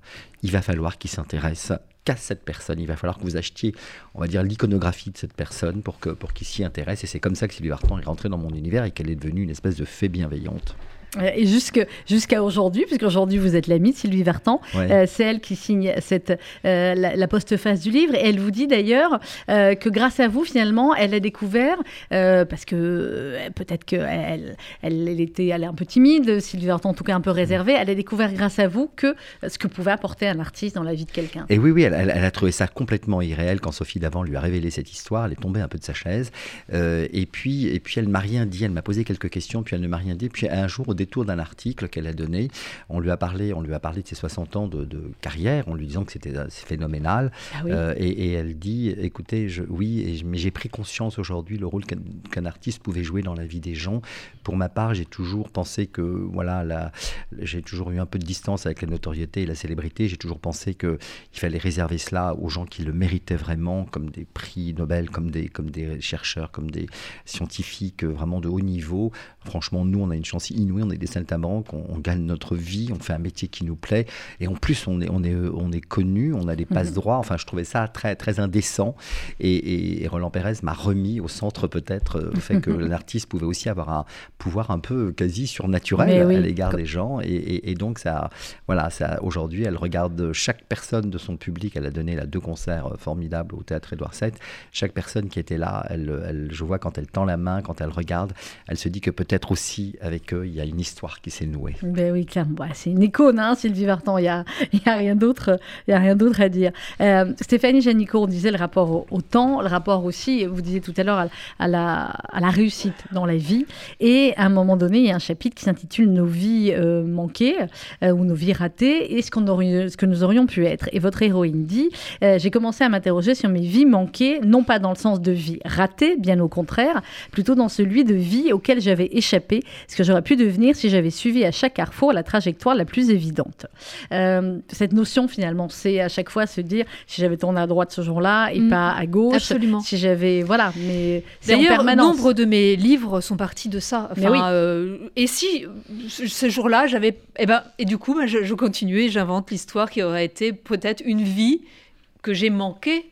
Il va falloir qu'il s'intéresse qu'à cette personne. Il va falloir que vous achetiez, on va dire, l'iconographie de cette personne pour qu'il s'y intéresse. Et c'est comme ça que Sylvie Vartan est rentrée dans mon univers et qu'elle est devenue une espèce de fée bienveillante. Euh, et jusqu'à aujourd'hui, puisqu'aujourd'hui vous êtes l'ami de Sylvie Vartan, euh, c'est elle qui signe cette, euh, la, postface du livre. Et elle vous dit d'ailleurs que grâce à vous, finalement, elle a découvert, parce que peut-être qu'elle elle, elle, était elle est un peu timide, Sylvie Vartan en tout cas un peu réservée, elle a découvert grâce à vous que ce que pouvait apporter un artiste dans la vie de quelqu'un. Et oui, oui, elle, elle, a trouvé ça complètement irréel quand Sophie Davant lui a révélé cette histoire. Elle est tombée un peu de sa chaise. et, puis, et puis elle m'a rien dit, elle m'a posé quelques questions, puis elle ne m'a rien dit. Puis un jour, au détour d'un article qu'elle a donné. On lui a parlé, on lui a parlé de ses 60 ans de, carrière, en lui disant que c'était phénoménal. Ah euh, et, elle dit, écoutez, je, oui, mais j'ai pris conscience aujourd'hui le rôle qu'un artiste pouvait jouer dans la vie des gens. Pour ma part, j'ai toujours pensé que, voilà, j'ai toujours eu un peu de distance avec la notoriété et la célébrité. J'ai toujours pensé qu'il fallait réserver cela aux gens qui le méritaient vraiment, comme des prix Nobel, comme des, comme des chercheurs, comme des scientifiques vraiment de haut niveau. Franchement, nous, on a une chance inouïe, on est des saltimbanques, on, on gagne notre vie, on fait un métier qui nous plaît, et en plus, on est, on est, on est connu, on a des passes mhm. droits. Enfin, je trouvais ça très, très indécent. Et, Roland Pérez m'a remis au centre peut-être euh, le fait que [LAUGHS] l'artiste pouvait aussi avoir un pouvoir un peu quasi surnaturel à l'égard des gens. Et, donc, ça, voilà, ça, aujourd'hui, elle regarde chaque personne de son public. Elle a donné là, deux concerts euh, formidables au théâtre Édouard VII. Chaque personne qui était là, elle, elle, je vois quand elle tend la main, quand elle regarde, elle se dit que peut-être aussi avec eux, il y a une histoire qui s'est nouée. Ben oui, clairement. C'est une icône, hein, Sylvie Vartan. Il n'y a, [LAUGHS] y a rien d'autre à dire. Euh, Stéphanie Janico, on disait le rapport au, temps, le rapport aussi, vous disiez tout à l'heure, à, la, à, la, réussite dans la vie. Et à un moment donné, il y a un chapitre qui s'intitule Nos vies euh, manquées euh, ou nos vies ratées et ce, qu'on ce que nous aurions pu être. Et votre héroïne dit J'ai commencé à m'interroger sur mes vies manquées, non pas dans le sens de vie ratée, bien au contraire, plutôt dans celui de vie auquel j'avais échappé, ce que j'aurais pu devenir si j'avais suivi à chaque carrefour la trajectoire la plus évidente. Euh, cette notion, finalement, c'est à chaque fois se dire si j'avais tourné à droite ce jour-là et mm. pas à gauche. Absolument. Si j'avais. Voilà, mais c'est en permanence. nombre de mes livres sont partis de ça. Enfin, euh, et si ce jour-là, j'avais. Et, eh ben, et du coup, je, je continuais, j'invente l'histoire qui aurait été peut-être une vie que j'ai manquée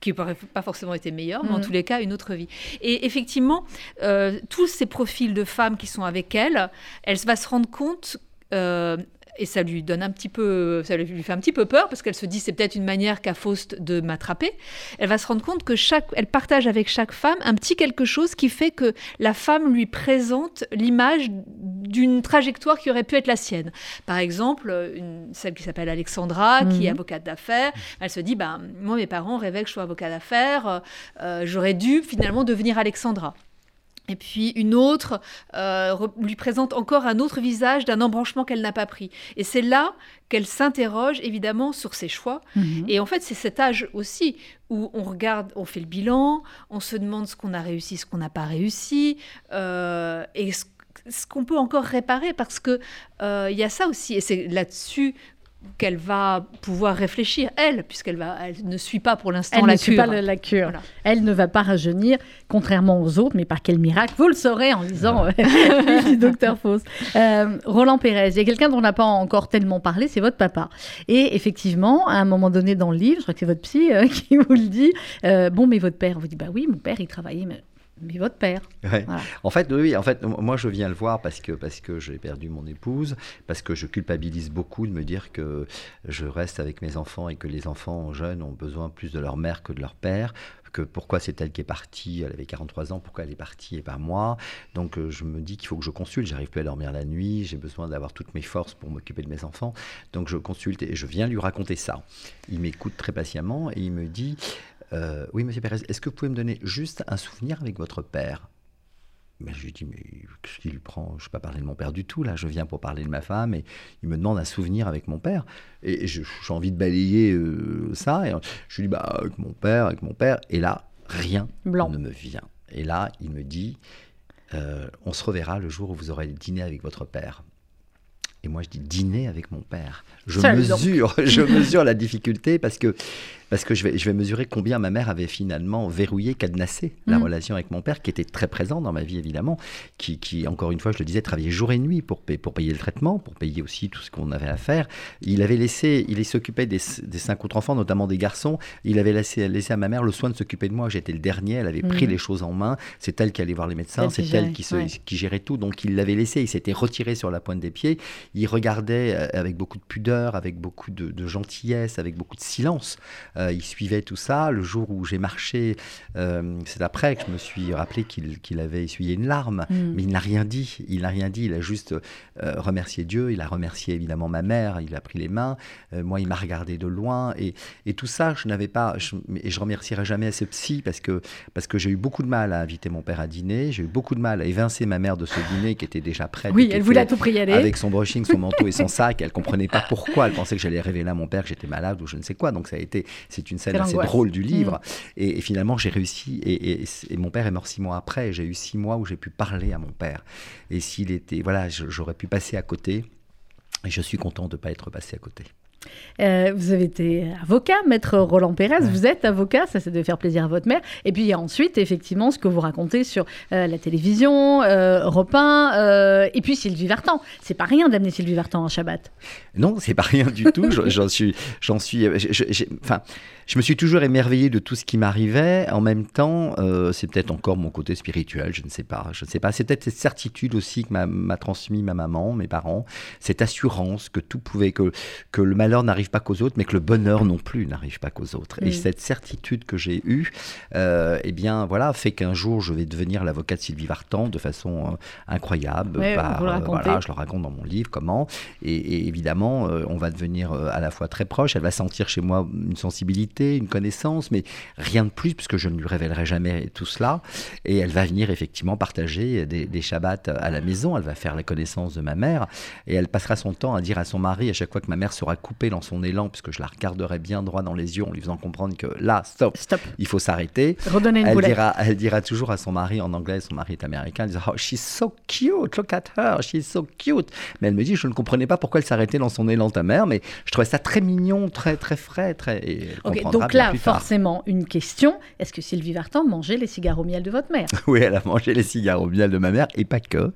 qui n'aurait pas forcément été meilleure, mais en mhm. tous les cas, une autre vie. Et effectivement, euh, tous ces profils de femmes qui sont avec elle, elle va se rendre compte euh, et ça lui donne un petit peu, ça lui fait un petit peu peur parce qu'elle se dit c'est peut-être une manière qu'a Faust de m'attraper. Elle va se rendre compte que chaque, elle partage avec chaque femme un petit quelque chose qui fait que la femme lui présente l'image d'une trajectoire qui aurait pu être la sienne. Par exemple, une, celle qui s'appelle Alexandra, qui est mhm. avocate d'affaires, elle se dit ben moi mes parents rêvaient que je sois avocate d'affaires, euh, j'aurais dû finalement devenir Alexandra. Et puis une autre euh, lui présente encore un autre visage d'un embranchement qu'elle n'a pas pris. Et c'est là qu'elle s'interroge évidemment sur ses choix. Mhm. Et en fait, c'est cet âge aussi où on regarde, on fait le bilan, on se demande ce qu'on a réussi, ce qu'on n'a pas réussi, euh, et ce, qu'on peut encore réparer, parce que euh, y a ça aussi. Et c'est là-dessus qu'elle va pouvoir réfléchir, elle, puisqu'elle va, elle ne suit pas pour l'instant la, ne Suit pas la, cure. Elle ne va pas rajeunir, contrairement aux autres, mais par quel miracle? Vous le saurez en lisant le [LAUGHS] du docteur Fauss. Euh, Roland Pérez, il y a quelqu'un dont on n'a pas encore tellement parlé, c'est votre papa. Et effectivement, à un moment donné dans le livre, je crois que c'est votre psy euh, [LAUGHS] qui vous le dit, euh, bon, mais votre père, vous dit, bah oui, mon père, il travaillait, mais mais votre père. En fait, oui, en fait, moi je viens le voir parce que, parce que j'ai perdu mon épouse, parce que je culpabilise beaucoup de me dire que je reste avec mes enfants et que les enfants jeunes ont besoin plus de leur mère que de leur père. Que pourquoi c'est elle qui est partie, elle avait 43 ans, pourquoi elle est partie et pas moi. Donc euh, je me dis qu'il faut que je consulte, j'arrive plus à dormir la nuit, j'ai besoin d'avoir toutes mes forces pour m'occuper de mes enfants. Donc je consulte et je viens lui raconter ça. Il m'écoute très patiemment et il me dit euh, oui, monsieur Pérez, est-ce que vous pouvez me donner juste un souvenir avec votre père? Mais je lui dis, mais qu'est-ce qu'il lui prend? Je ne vais pas parler de mon père du tout, là, je viens pour parler de ma femme, et il me demande un souvenir avec mon père. Et j'ai envie de balayer euh, ça, et je lui dis, bah, avec mon père, avec mon père, et là, rien ne me vient. Et là, il me dit, euh, on se reverra le jour où vous aurez dîné avec votre père. Et moi, je dis dîner avec mon père. Je mesure, [LAUGHS] je mesure la difficulté parce que parce que je vais, je vais mesurer combien ma mère avait finalement verrouillé, cadenassé la mm. relation avec mon père, qui était très présent dans ma vie évidemment, qui, qui encore une fois, je le disais, travaillait jour et nuit pour, pour payer le traitement, pour payer aussi tout ce qu'on avait à faire. Il avait laissé, il s'occupait des, des, cinq autres enfants, notamment des garçons. Il avait laissé, laissé à ma mère le soin de s'occuper de moi. J'étais le dernier, elle avait pris mm. les choses en main. C'est elle qui allait voir les médecins, c'est elle qui, se, qui gérait tout. Donc il l'avait laissé, il s'était retiré sur la pointe des pieds. Il regardait euh, avec beaucoup de pudeur, avec beaucoup de, gentillesse, avec beaucoup de silence. Euh, il suivait tout ça. Le jour où j'ai marché, euh, c'est après que je me suis rappelé qu'il avait essuyé une larme, mm. mais il n'a rien dit. Il n'a rien dit. Il a juste euh, remercié Dieu. Il a remercié évidemment ma mère. Il a pris les mains. moi, il m'a regardé de loin. Et, et, tout ça, je n'avais pas. Je, et je remercierai jamais ce psy parce que, parce que j'ai eu beaucoup de mal à inviter mon père à dîner. J'ai eu beaucoup de mal à évincer ma mère de ce dîner qui était déjà prêt. Oui, elle voulait à tout prix aller. Avec son brushing, son manteau et son [LAUGHS] sac. Elle comprenait pas pourquoi. Elle pensait que j'allais révéler à mon père que j'étais malade ou je ne sais quoi. Donc ça a été, c'est une scène assez drôle du livre. Mm. Et, finalement, j'ai réussi. Et, mon père est mort six mois après. J'ai eu six mois où j'ai pu parler à mon père. Et s'il était, voilà, j'aurais pu passer à côté. Et je suis content de ne pas être passé à côté. Euh, vous avez été avocat, maître Roland Pérez, vous êtes avocat, ça c'est de faire plaisir à votre mère. Et puis ensuite, effectivement, ce que vous racontez sur euh, la télévision, euh, 1, euh, et puis Sylvie Vartan. C'est pas rien d'amener Sylvie Vartan en Shabbat. Non, c'est pas rien du [LAUGHS] tout. J'en suis, j'en suis, enfin, je me suis toujours émerveillé de tout ce qui m'arrivait. En même temps, c'est peut-être encore mon côté spirituel, je ne sais pas. Je ne sais pas. C'est peut-être cette certitude aussi que m'a transmis ma maman, mes parents, cette assurance que tout pouvait, que, que le malheur n'arrive pas qu'aux autres, mais que le bonheur non plus n'arrive pas qu'aux autres. Et cette certitude que j'ai eue, euh, eh bien, voilà, fait qu'un jour, je vais devenir l'avocat de Sylvie Vartan de façon euh, incroyable. Euh, voilà, je le raconte dans mon livre, comment. Et, évidemment, on va devenir à la fois très proche. Elle va sentir chez moi une sensibilité, une connaissance, mais rien de plus, puisque je ne lui révélerai jamais tout cela. Et elle va venir effectivement partager des, des Shabbats à la maison. Elle va faire la connaissance de ma mère. Et elle passera son temps à dire à son mari, à chaque fois que ma mère sera coupée, dans son élan, puisque je la regarderai bien droit dans les yeux en lui faisant comprendre que là, stop, stop. il faut s'arrêter. Redonner une elle dira, elle dira toujours à son mari en anglais, son mari est américain, elle dira Oh, she's so cute, look at her, she's so cute. Mais elle me dit Je ne comprenais pas pourquoi elle s'arrêtait dans son élan, ta mère, mais je trouvais ça très mignon, très, très frais. Très, et donc là, forcément, une question est-ce que Sylvie Vartan mangeait les cigares au miel de votre mère? [LAUGHS] Oui, elle a mangé les cigares au miel de ma mère, et pas que.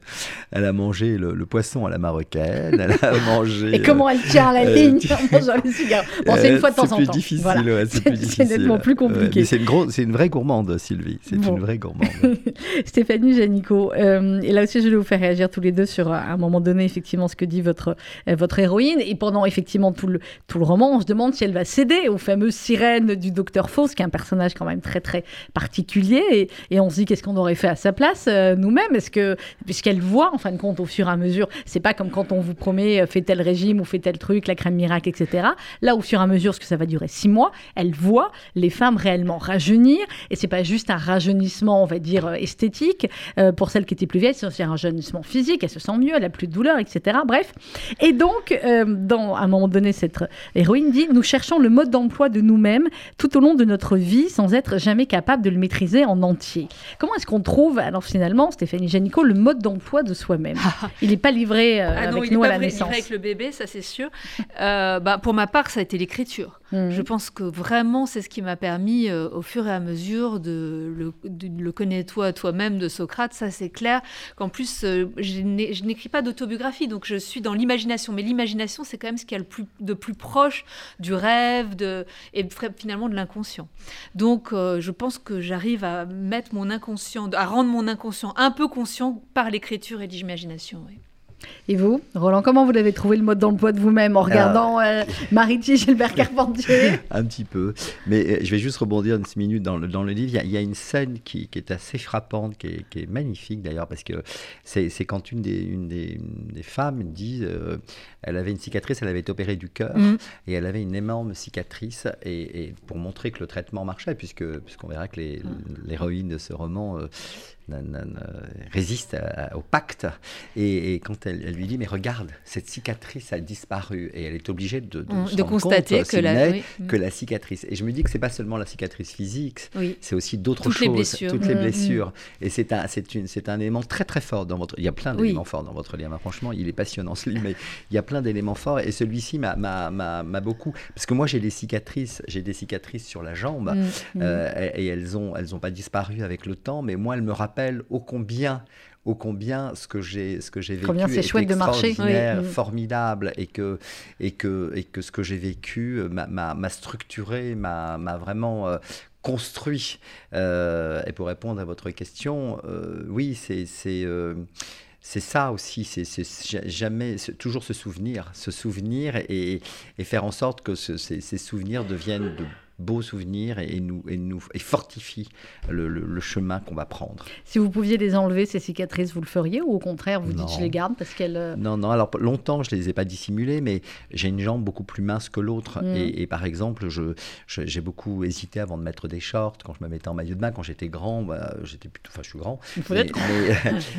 Elle a mangé le, poisson à la marocaine, elle a [LAUGHS] mangé. et comment elle tient la [LAUGHS] [LAUGHS] euh, ligne les cigares. Bon, c'est une fois de temps en temps. C'est plus difficile, c'est plus [LAUGHS] difficile. C'est nettement plus compliqué. c'est une, une vraie gourmande, Sylvie. C'est une vraie gourmande. [LAUGHS] Stéphanie Janico, euh, et là aussi, je vais vous faire réagir tous les deux sur, à un moment donné, effectivement, ce que dit votre, euh, votre héroïne. Et pendant, effectivement, tout le, tout le roman, on se demande si elle va céder aux fameuses sirènes du docteur Fauss, qui est un personnage quand même très, très particulier. Et, et on se dit, qu'est-ce qu'on aurait fait à sa place, euh, nous-mêmes? Est-ce que, puisqu'elle voit, en fin de compte, au fur et à mesure, c'est pas comme quand on vous promet, fait tel régime ou fait tel truc, la crème miracle 5, etc. Là, fur et à mesure, ce que ça va durer 6 mois, elle voit les femmes réellement rajeunir. Et c'est pas juste un rajeunissement, on va dire, euh, esthétique. Euh, pour celles qui étaient plus vieilles, c'est aussi un rajeunissement physique. Elle se sent mieux, elle a plus de douleur, etc. Bref. Et donc, euh, dans, à un moment donné, cette héroïne dit Nous cherchons le mode d'emploi de nous-mêmes tout au long de notre vie sans être jamais capable de le maîtriser en entier. Comment est-ce qu'on trouve, alors finalement, Stéphanie Janico, le mode d'emploi de soi-même? [LAUGHS] Il n'est pas livré ah avec nous à la naissance. avec le bébé, ça c'est sûr. [LAUGHS] bah, pour ma part, ça a été l'écriture. Mhm. Je pense que vraiment, c'est ce qui m'a permis, euh, au fur et à mesure, de le, le connais-toi toi-même de Socrate. Ça, c'est clair. Qu'en plus, euh, je n'écris pas d'autobiographie, donc je suis dans l'imagination. Mais l'imagination, c'est quand même ce qui est le plus, de plus proche du rêve de, et finalement de l'inconscient. Donc, euh, je pense que j'arrive à mettre mon inconscient, à rendre mon inconscient un peu conscient par l'écriture et l'imagination. Et vous, Roland, comment vous avez trouvé le mode d'emploi de vous-même en regardant euh, Mariti Gilbert Carpentier? [LAUGHS] Un petit peu. Mais euh, je vais juste rebondir une minute dans le, dans le livre. Il y, a, une scène qui, est assez frappante, qui est, magnifique d'ailleurs, parce que c'est quand une des, une des, femmes dit euh, elle avait une cicatrice, elle avait été opérée du cœur, mm. et elle avait une énorme cicatrice, et, pour montrer que le traitement marchait, puisque puisqu'on verra que mm. l'héroïne de ce roman résiste au pacte. Et, quand elle, lui dit, mais regarde, cette cicatrice a disparu, et elle est obligée de, de, constater que, la, que la cicatrice. Et je me dis que c'est pas seulement la cicatrice physique, c'est aussi d'autres choses, les blessures. toutes les mm, mm. blessures. Et c'est un, c'est un élément très très fort dans votre. Il y a plein d'éléments forts dans votre livre. Hein. Franchement, il est passionnant ce livre, mais il y a plein d'éléments forts. Et celui-ci m'a beaucoup, parce que moi j'ai des cicatrices, j'ai des cicatrices sur la jambe, mm, euh, et, elles ont elles ont pas disparu avec le temps, mais moi elles me rappellent ô combien ô combien ce que j'ai ce que j'ai vécu est, chouette de marcher mm. formidable et que et que et que ce que j'ai vécu m'a structuré m'a vraiment euh, construit euh, et pour répondre à votre question euh, oui c'est c'est c'est ça aussi, c'est jamais toujours se souvenir, se souvenir et, et faire en sorte que ces, ces, souvenirs deviennent de beaux souvenirs et, nous, et, nous, et fortifie le, chemin qu'on va prendre. Si vous pouviez les enlever, ces cicatrices, vous le feriez ou au contraire, vous dites je les garde parce qu'elles... Euh, non, non, alors longtemps, je ne les ai pas dissimulées, mais j'ai une jambe beaucoup plus mince que l'autre. Mm. Et, par exemple, je, j'ai beaucoup hésité avant de mettre des shorts quand je me mettais en maillot de bain. Quand j'étais grand, bah, j'étais plutôt... Enfin, je suis grand. mais,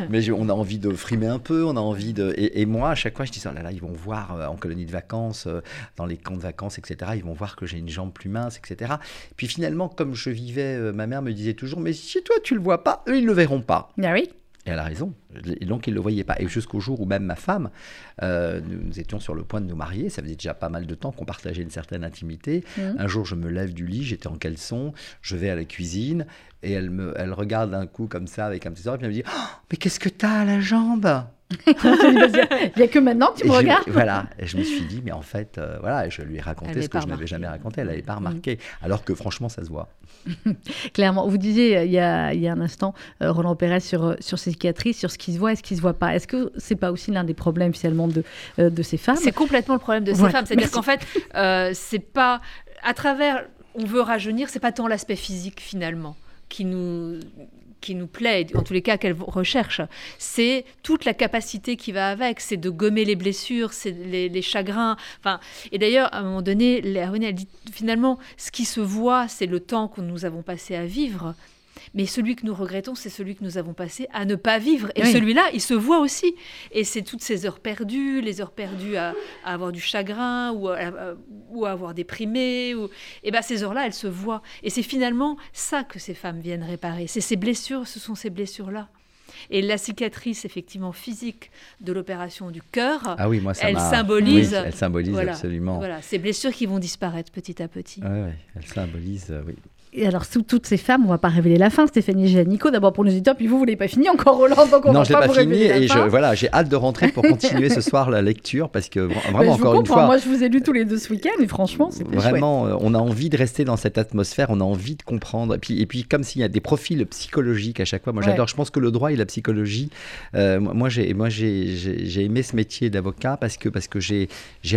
mais, [LAUGHS] [LAUGHS] on a envie de frimer un peu, on a envie de... Et, moi, à chaque fois, je dis, oh là là, ils vont voir euh, en colonie de vacances, euh, dans les camps de vacances, etc., ils vont voir que j'ai une jambe plus mince, etc. Puis finalement, comme je vivais, euh, ma mère me disait toujours, mais si toi tu le vois pas, eux ils le verront pas. Ah oui. Et elle a raison. Et donc, ils ne le voyaient pas. Et jusqu'au jour où même ma femme, euh, nous, étions sur le point de nous marier, ça faisait déjà pas mal de temps qu'on partageait une certaine intimité. Mmh. Un jour, je me lève du lit, j'étais en caleçon, je vais à la cuisine, et elle me elle regarde un coup comme ça avec un petit sourire, et puis elle me dit oh, Mais qu'est-ce que tu as à la jambe? [LAUGHS] Il n'y a que maintenant que tu me regardes. voilà, et je me suis dit, mais en fait, euh, voilà, je lui ai raconté ce que je n'avais jamais raconté, elle n'avait pas remarqué, mm. alors que franchement, ça se voit. [LAUGHS] Clairement, vous disiez euh, il y a, il y a un instant, euh, Roland Pérez, sur, sur ses cicatrices, sur ce qui se voit et ce qui ne se voit pas. Est-ce que c'est pas aussi l'un des problèmes finalement de, de ces femmes? C'est complètement le problème de ces femmes. C'est-à-dire qu'en fait, c'est pas à travers, on veut rajeunir, c'est pas tant l'aspect physique finalement qui nous qui nous plaît, en tous les cas qu'elle recherche, c'est toute la capacité qui va avec, c'est de gommer les blessures, c'est les, chagrins. Enfin, et d'ailleurs, à un moment donné, l'héroïne, elle dit finalement, ce qui se voit, c'est le temps que nous avons passé à vivre, mais celui que nous regrettons, c'est celui que nous avons passé à ne pas vivre. Et celui-là, il se voit aussi. Et c'est toutes ces heures perdues, les heures perdues à, avoir du chagrin ou à, ou à avoir déprimé. Ou... Et bien ces heures-là, elles se voient. Et c'est finalement ça que ces femmes viennent réparer. C'est ces blessures, ce sont ces blessures-là. Et la cicatrice, effectivement, physique de l'opération du cœur, ah oui, moi, elle, symbolise, elle symbolise absolument. Voilà, ces blessures qui vont disparaître petit à petit. Oui, elle symbolise, oui. Et alors, sous toutes ces femmes, on va pas révéler la fin, Stéphanie Nico, d'abord pour nos auditeurs, puis vous, vous l'avez pas fini encore, Roland, donc on non, va je l'ai pas, fini, et je, voilà, j'ai hâte de rentrer pour [LAUGHS] continuer ce soir la lecture, parce que vraiment, encore une fois... Moi, je vous ai lu tous les deux ce week-end, et franchement, c'est Vraiment, chouette. Euh, on a envie de rester dans cette atmosphère, on a envie de comprendre, et puis, et puis comme s'il y a des profils psychologiques à chaque fois, moi j'adore, je pense que le droit et la psychologie. moi, j'ai moi j'ai aimé ce métier d'avocat parce que parce que j'ai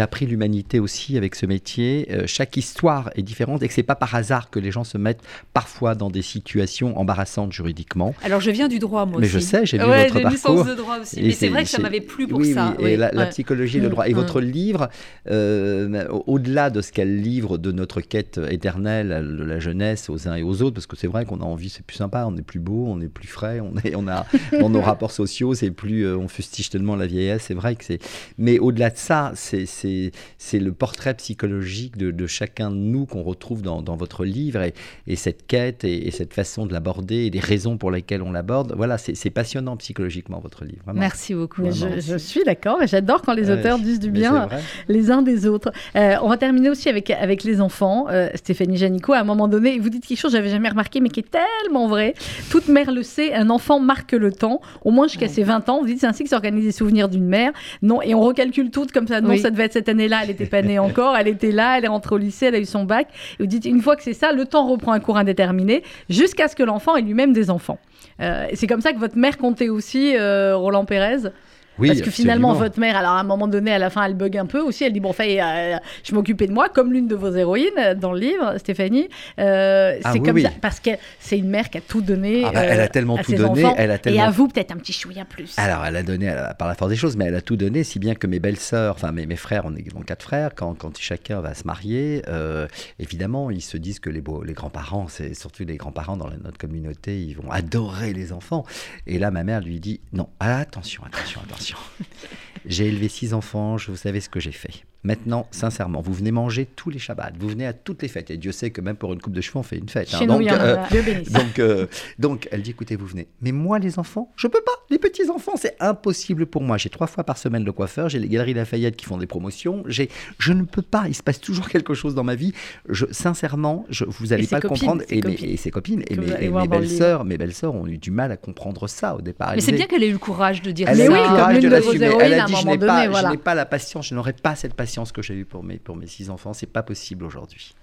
appris l'humanité aussi avec ce métier. chaque histoire est différente et que c'est pas par hasard que les gens se mettent parfois dans des situations embarrassantes juridiquement. Alors je viens du droit moi Mais aussi. je sais, j'ai vu votre parcours. de droit aussi. Mais c'est vrai que ça m'avait plu pour ça. Oui, et la, psychologie, le droit. Et votre livre, au-delà de ce qu'elle livre de notre quête éternelle, de la jeunesse aux uns et aux autres, parce que c'est vrai qu'on a envie, c'est plus sympa, on est plus beau, on est plus frais, on, est, on a [LAUGHS] dans nos rapports sociaux, c'est plus, euh, on fustige tellement la vieillesse, c'est vrai que c'est. Mais au-delà de ça, c'est c'est le portrait psychologique de, de chacun de nous qu'on retrouve dans, dans, votre livre et, et cette quête et, cette façon de l'aborder et des raisons pour lesquelles on l'aborde. Voilà, c'est passionnant psychologiquement votre livre. Merci beaucoup. Je, je, suis d'accord et j'adore quand les auteurs disent du bien les uns des autres. Euh, on va terminer aussi avec, avec les enfants. Euh, Stéphanie Janico, à un moment donné, vous dites quelque chose que j'avais jamais remarqué, mais qui est tellement vrai. Toute mère le sait, un enfant marque le temps, au moins jusqu'à ses 20 ans. Vous dites, c'est ainsi que s'organisent les souvenirs d'une mère. Non, et on recalcule tout comme ça. Non, ça devait être cette année-là, elle n'était pas née encore, elle était là, elle est rentrée au lycée, elle a eu son bac. Et vous dites, une fois que c'est ça, le temps reprend un cours indéterminé jusqu'à ce que l'enfant ait lui-même des enfants. Euh, c'est comme ça que votre mère comptait aussi, Roland Pérez? Parce que finalement, votre mère, alors à un moment donné, à la fin, elle bug un peu aussi. Elle dit Bon, fait, euh, je m'occupais de moi, comme l'une de vos héroïnes euh, dans le livre, Stéphanie. Euh, ah c'est comme ça, parce que c'est une mère qui a tout donné. Ah bah, elle a tellement tout donné. Elle a tellement... Et à vous, peut-être un petit chouïa plus. Alors, elle a donné par la force des choses, mais elle a tout donné, si bien que mes belles-sœurs, enfin mes, mes, frères, on est donc quatre frères, quand, quand chacun va se marier, évidemment, ils se disent que les, les grands-parents, c'est surtout les grands-parents dans notre communauté, ils vont adorer les enfants. Et là, ma mère lui dit Non, attention, attention, attention. J'ai élevé six enfants, je vous savez ce que j'ai fait. Maintenant, sincèrement, vous venez manger tous les Shabbats, vous venez à toutes les fêtes. Et Dieu sait que même pour une coupe de cheveux, on fait une fête. Hein. donc, euh, [LAUGHS] donc, euh, donc, elle dit écoutez, vous venez. Mais moi, les enfants, je peux pas. Les petits enfants, c'est impossible pour moi. J'ai trois fois par semaine le coiffeur, j'ai les galeries Lafayette qui font des promotions. J'ai, je ne peux pas. Il se passe toujours quelque chose dans ma vie. Je, sincèrement, je, vous n'allez pas le comprendre. Et, mes, et, ses copines et mes, mes belles sœurs, mes belles sœurs ont eu du mal à comprendre ça au départ. mais c'est bien qu'elle ait eu le courage de dire elle ça. Elle a eu le courage de l'assumer. Elle a dit je n'ai pas la patience, je n'aurai pas cette patience que j'ai eue pour mes pour mes six enfants. C'est pas possible aujourd'hui.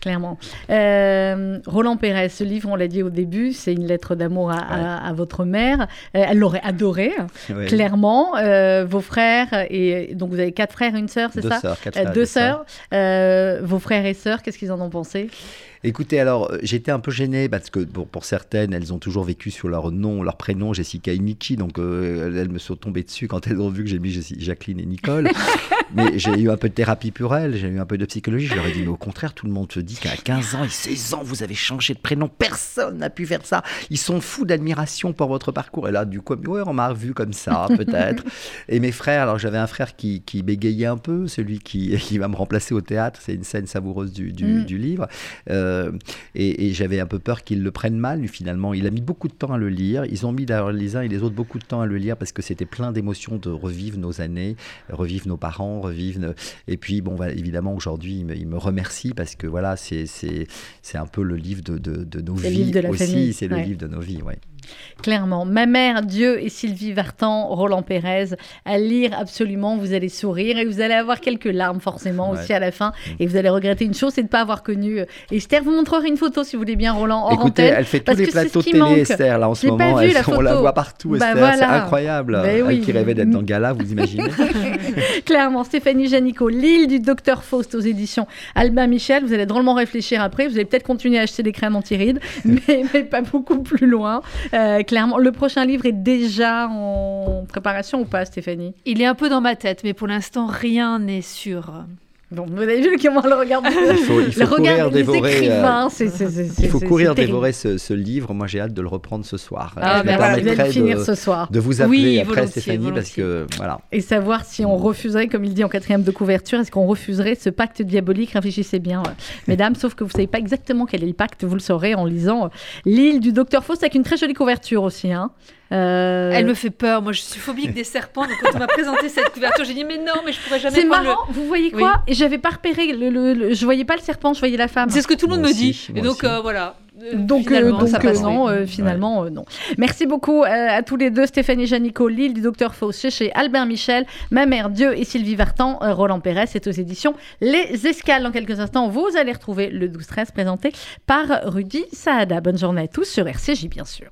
Clairement. Euh, Roland Pérez, ce livre, on l'a dit au début, c'est une lettre d'amour à, votre mère. Euh, elle l'aurait adoré, clairement. Euh, vos frères, et donc vous avez quatre frères et une sœur, c'est ça Deux sœurs. vos frères et sœurs, qu'est-ce qu'ils en ont pensé? Écoutez, alors euh, j'étais un peu gêné parce que pour, certaines, elles ont toujours vécu sur leur nom, leur prénom, Jessica et Nikki, donc euh, elles me sont tombées dessus quand elles ont vu que j'ai mis Jacqueline et Nicole. [LAUGHS] mais j'ai eu un peu de thérapie pour elles, j'ai eu un peu de psychologie. Je leur ai dit, mais au contraire, tout le monde se dit qu'à 15 ans et 16 ans, vous avez changé de prénom. Personne n'a pu faire ça. Ils sont fous d'admiration pour votre parcours. Et là, du coup, ouais, on m'a vu comme ça, [LAUGHS] peut-être. et mes frères, alors j'avais un frère qui, bégayait un peu, celui qui, [LAUGHS] qui va me remplacer au théâtre. C'est une scène savoureuse du, du, mm. livre. Euh, euh, et, j'avais un peu peur qu'ils le prennent mal. Finalement, il a mis beaucoup de temps à le lire. Ils ont mis d'ailleurs les uns et les autres beaucoup de temps à le lire parce que c'était plein d'émotions de revivre nos années, revivre nos parents, revivre. Et puis, bon, bah, évidemment, aujourd'hui, il, me remercie parce que voilà, c'est un peu le livre de, de, nos vies aussi. C'est le livre de nos vies, ouais. Clairement. Ma mère, Dieu et Sylvie Vartan, Roland Pérez, à lire absolument, vous allez sourire et vous allez avoir quelques larmes forcément aussi à la fin. Et vous allez regretter une chose, c'est de ne pas avoir connu euh, Esther. Vous montrerez une photo si vous voulez bien, Roland, Écoutez, elle fait tous les plateaux télé, Esther, là en ce moment. Vu, la on la voit partout, bah Esther. C'est incroyable. Ben elle qui rêvait d'être dans Gala, vous [LAUGHS] imaginez [LAUGHS] Clairement. Stéphanie Janico, L'île du docteur Faust aux éditions Albin Michel. Vous allez drôlement réfléchir après. Vous allez peut-être continuer à acheter des crèmes anti-rides, [LAUGHS] mais, mais pas beaucoup plus loin. Euh, clairement, le prochain livre est déjà en préparation ou pas, Stéphanie? Il est un peu dans ma tête, mais pour l'instant, rien n'est sûr. Bon, vous avez vu comment le regarde Il faut, il faut courir dévorer. Euh, il faut courir dévorer ce, livre. Moi, j'ai hâte de le reprendre ce soir. Ah, ben voilà, de finir ce soir. De vous appeler après, Stéphanie, parce que voilà. Et savoir si on refuserait, comme il dit en quatrième de couverture, est-ce qu'on refuserait ce pacte diabolique? Réfléchissez bien, euh, [LAUGHS] mesdames. Sauf que vous savez pas exactement quel est le pacte. Vous le saurez en lisant euh, L'île du docteur Faust avec une très jolie couverture aussi. Hein. Euh, Elle me fait peur. Moi, je suis phobique des serpents. Donc, quand on m'a présenté cette couverture, j'ai dit mais non, mais je pourrais jamais. C'est marrant. Vous voyez quoi? Et j'avais pas repéré. Le, le, je voyais pas le serpent, je voyais la femme. C'est ce que tout le monde me dit. Et donc euh, voilà. Euh, donc, donc ça passe, non, finalement, non. Merci beaucoup à tous les deux, Stéphanie Janico, Lille du Docteur Fauché chez Albert Michel, Ma mère Dieu et Sylvie Vartan, Roland Pérez, c'est aux éditions Les Escales. Dans quelques instants, vous allez retrouver le 12-13 présenté par Rudy Saada. Bonne journée à tous sur RCJ, bien sûr.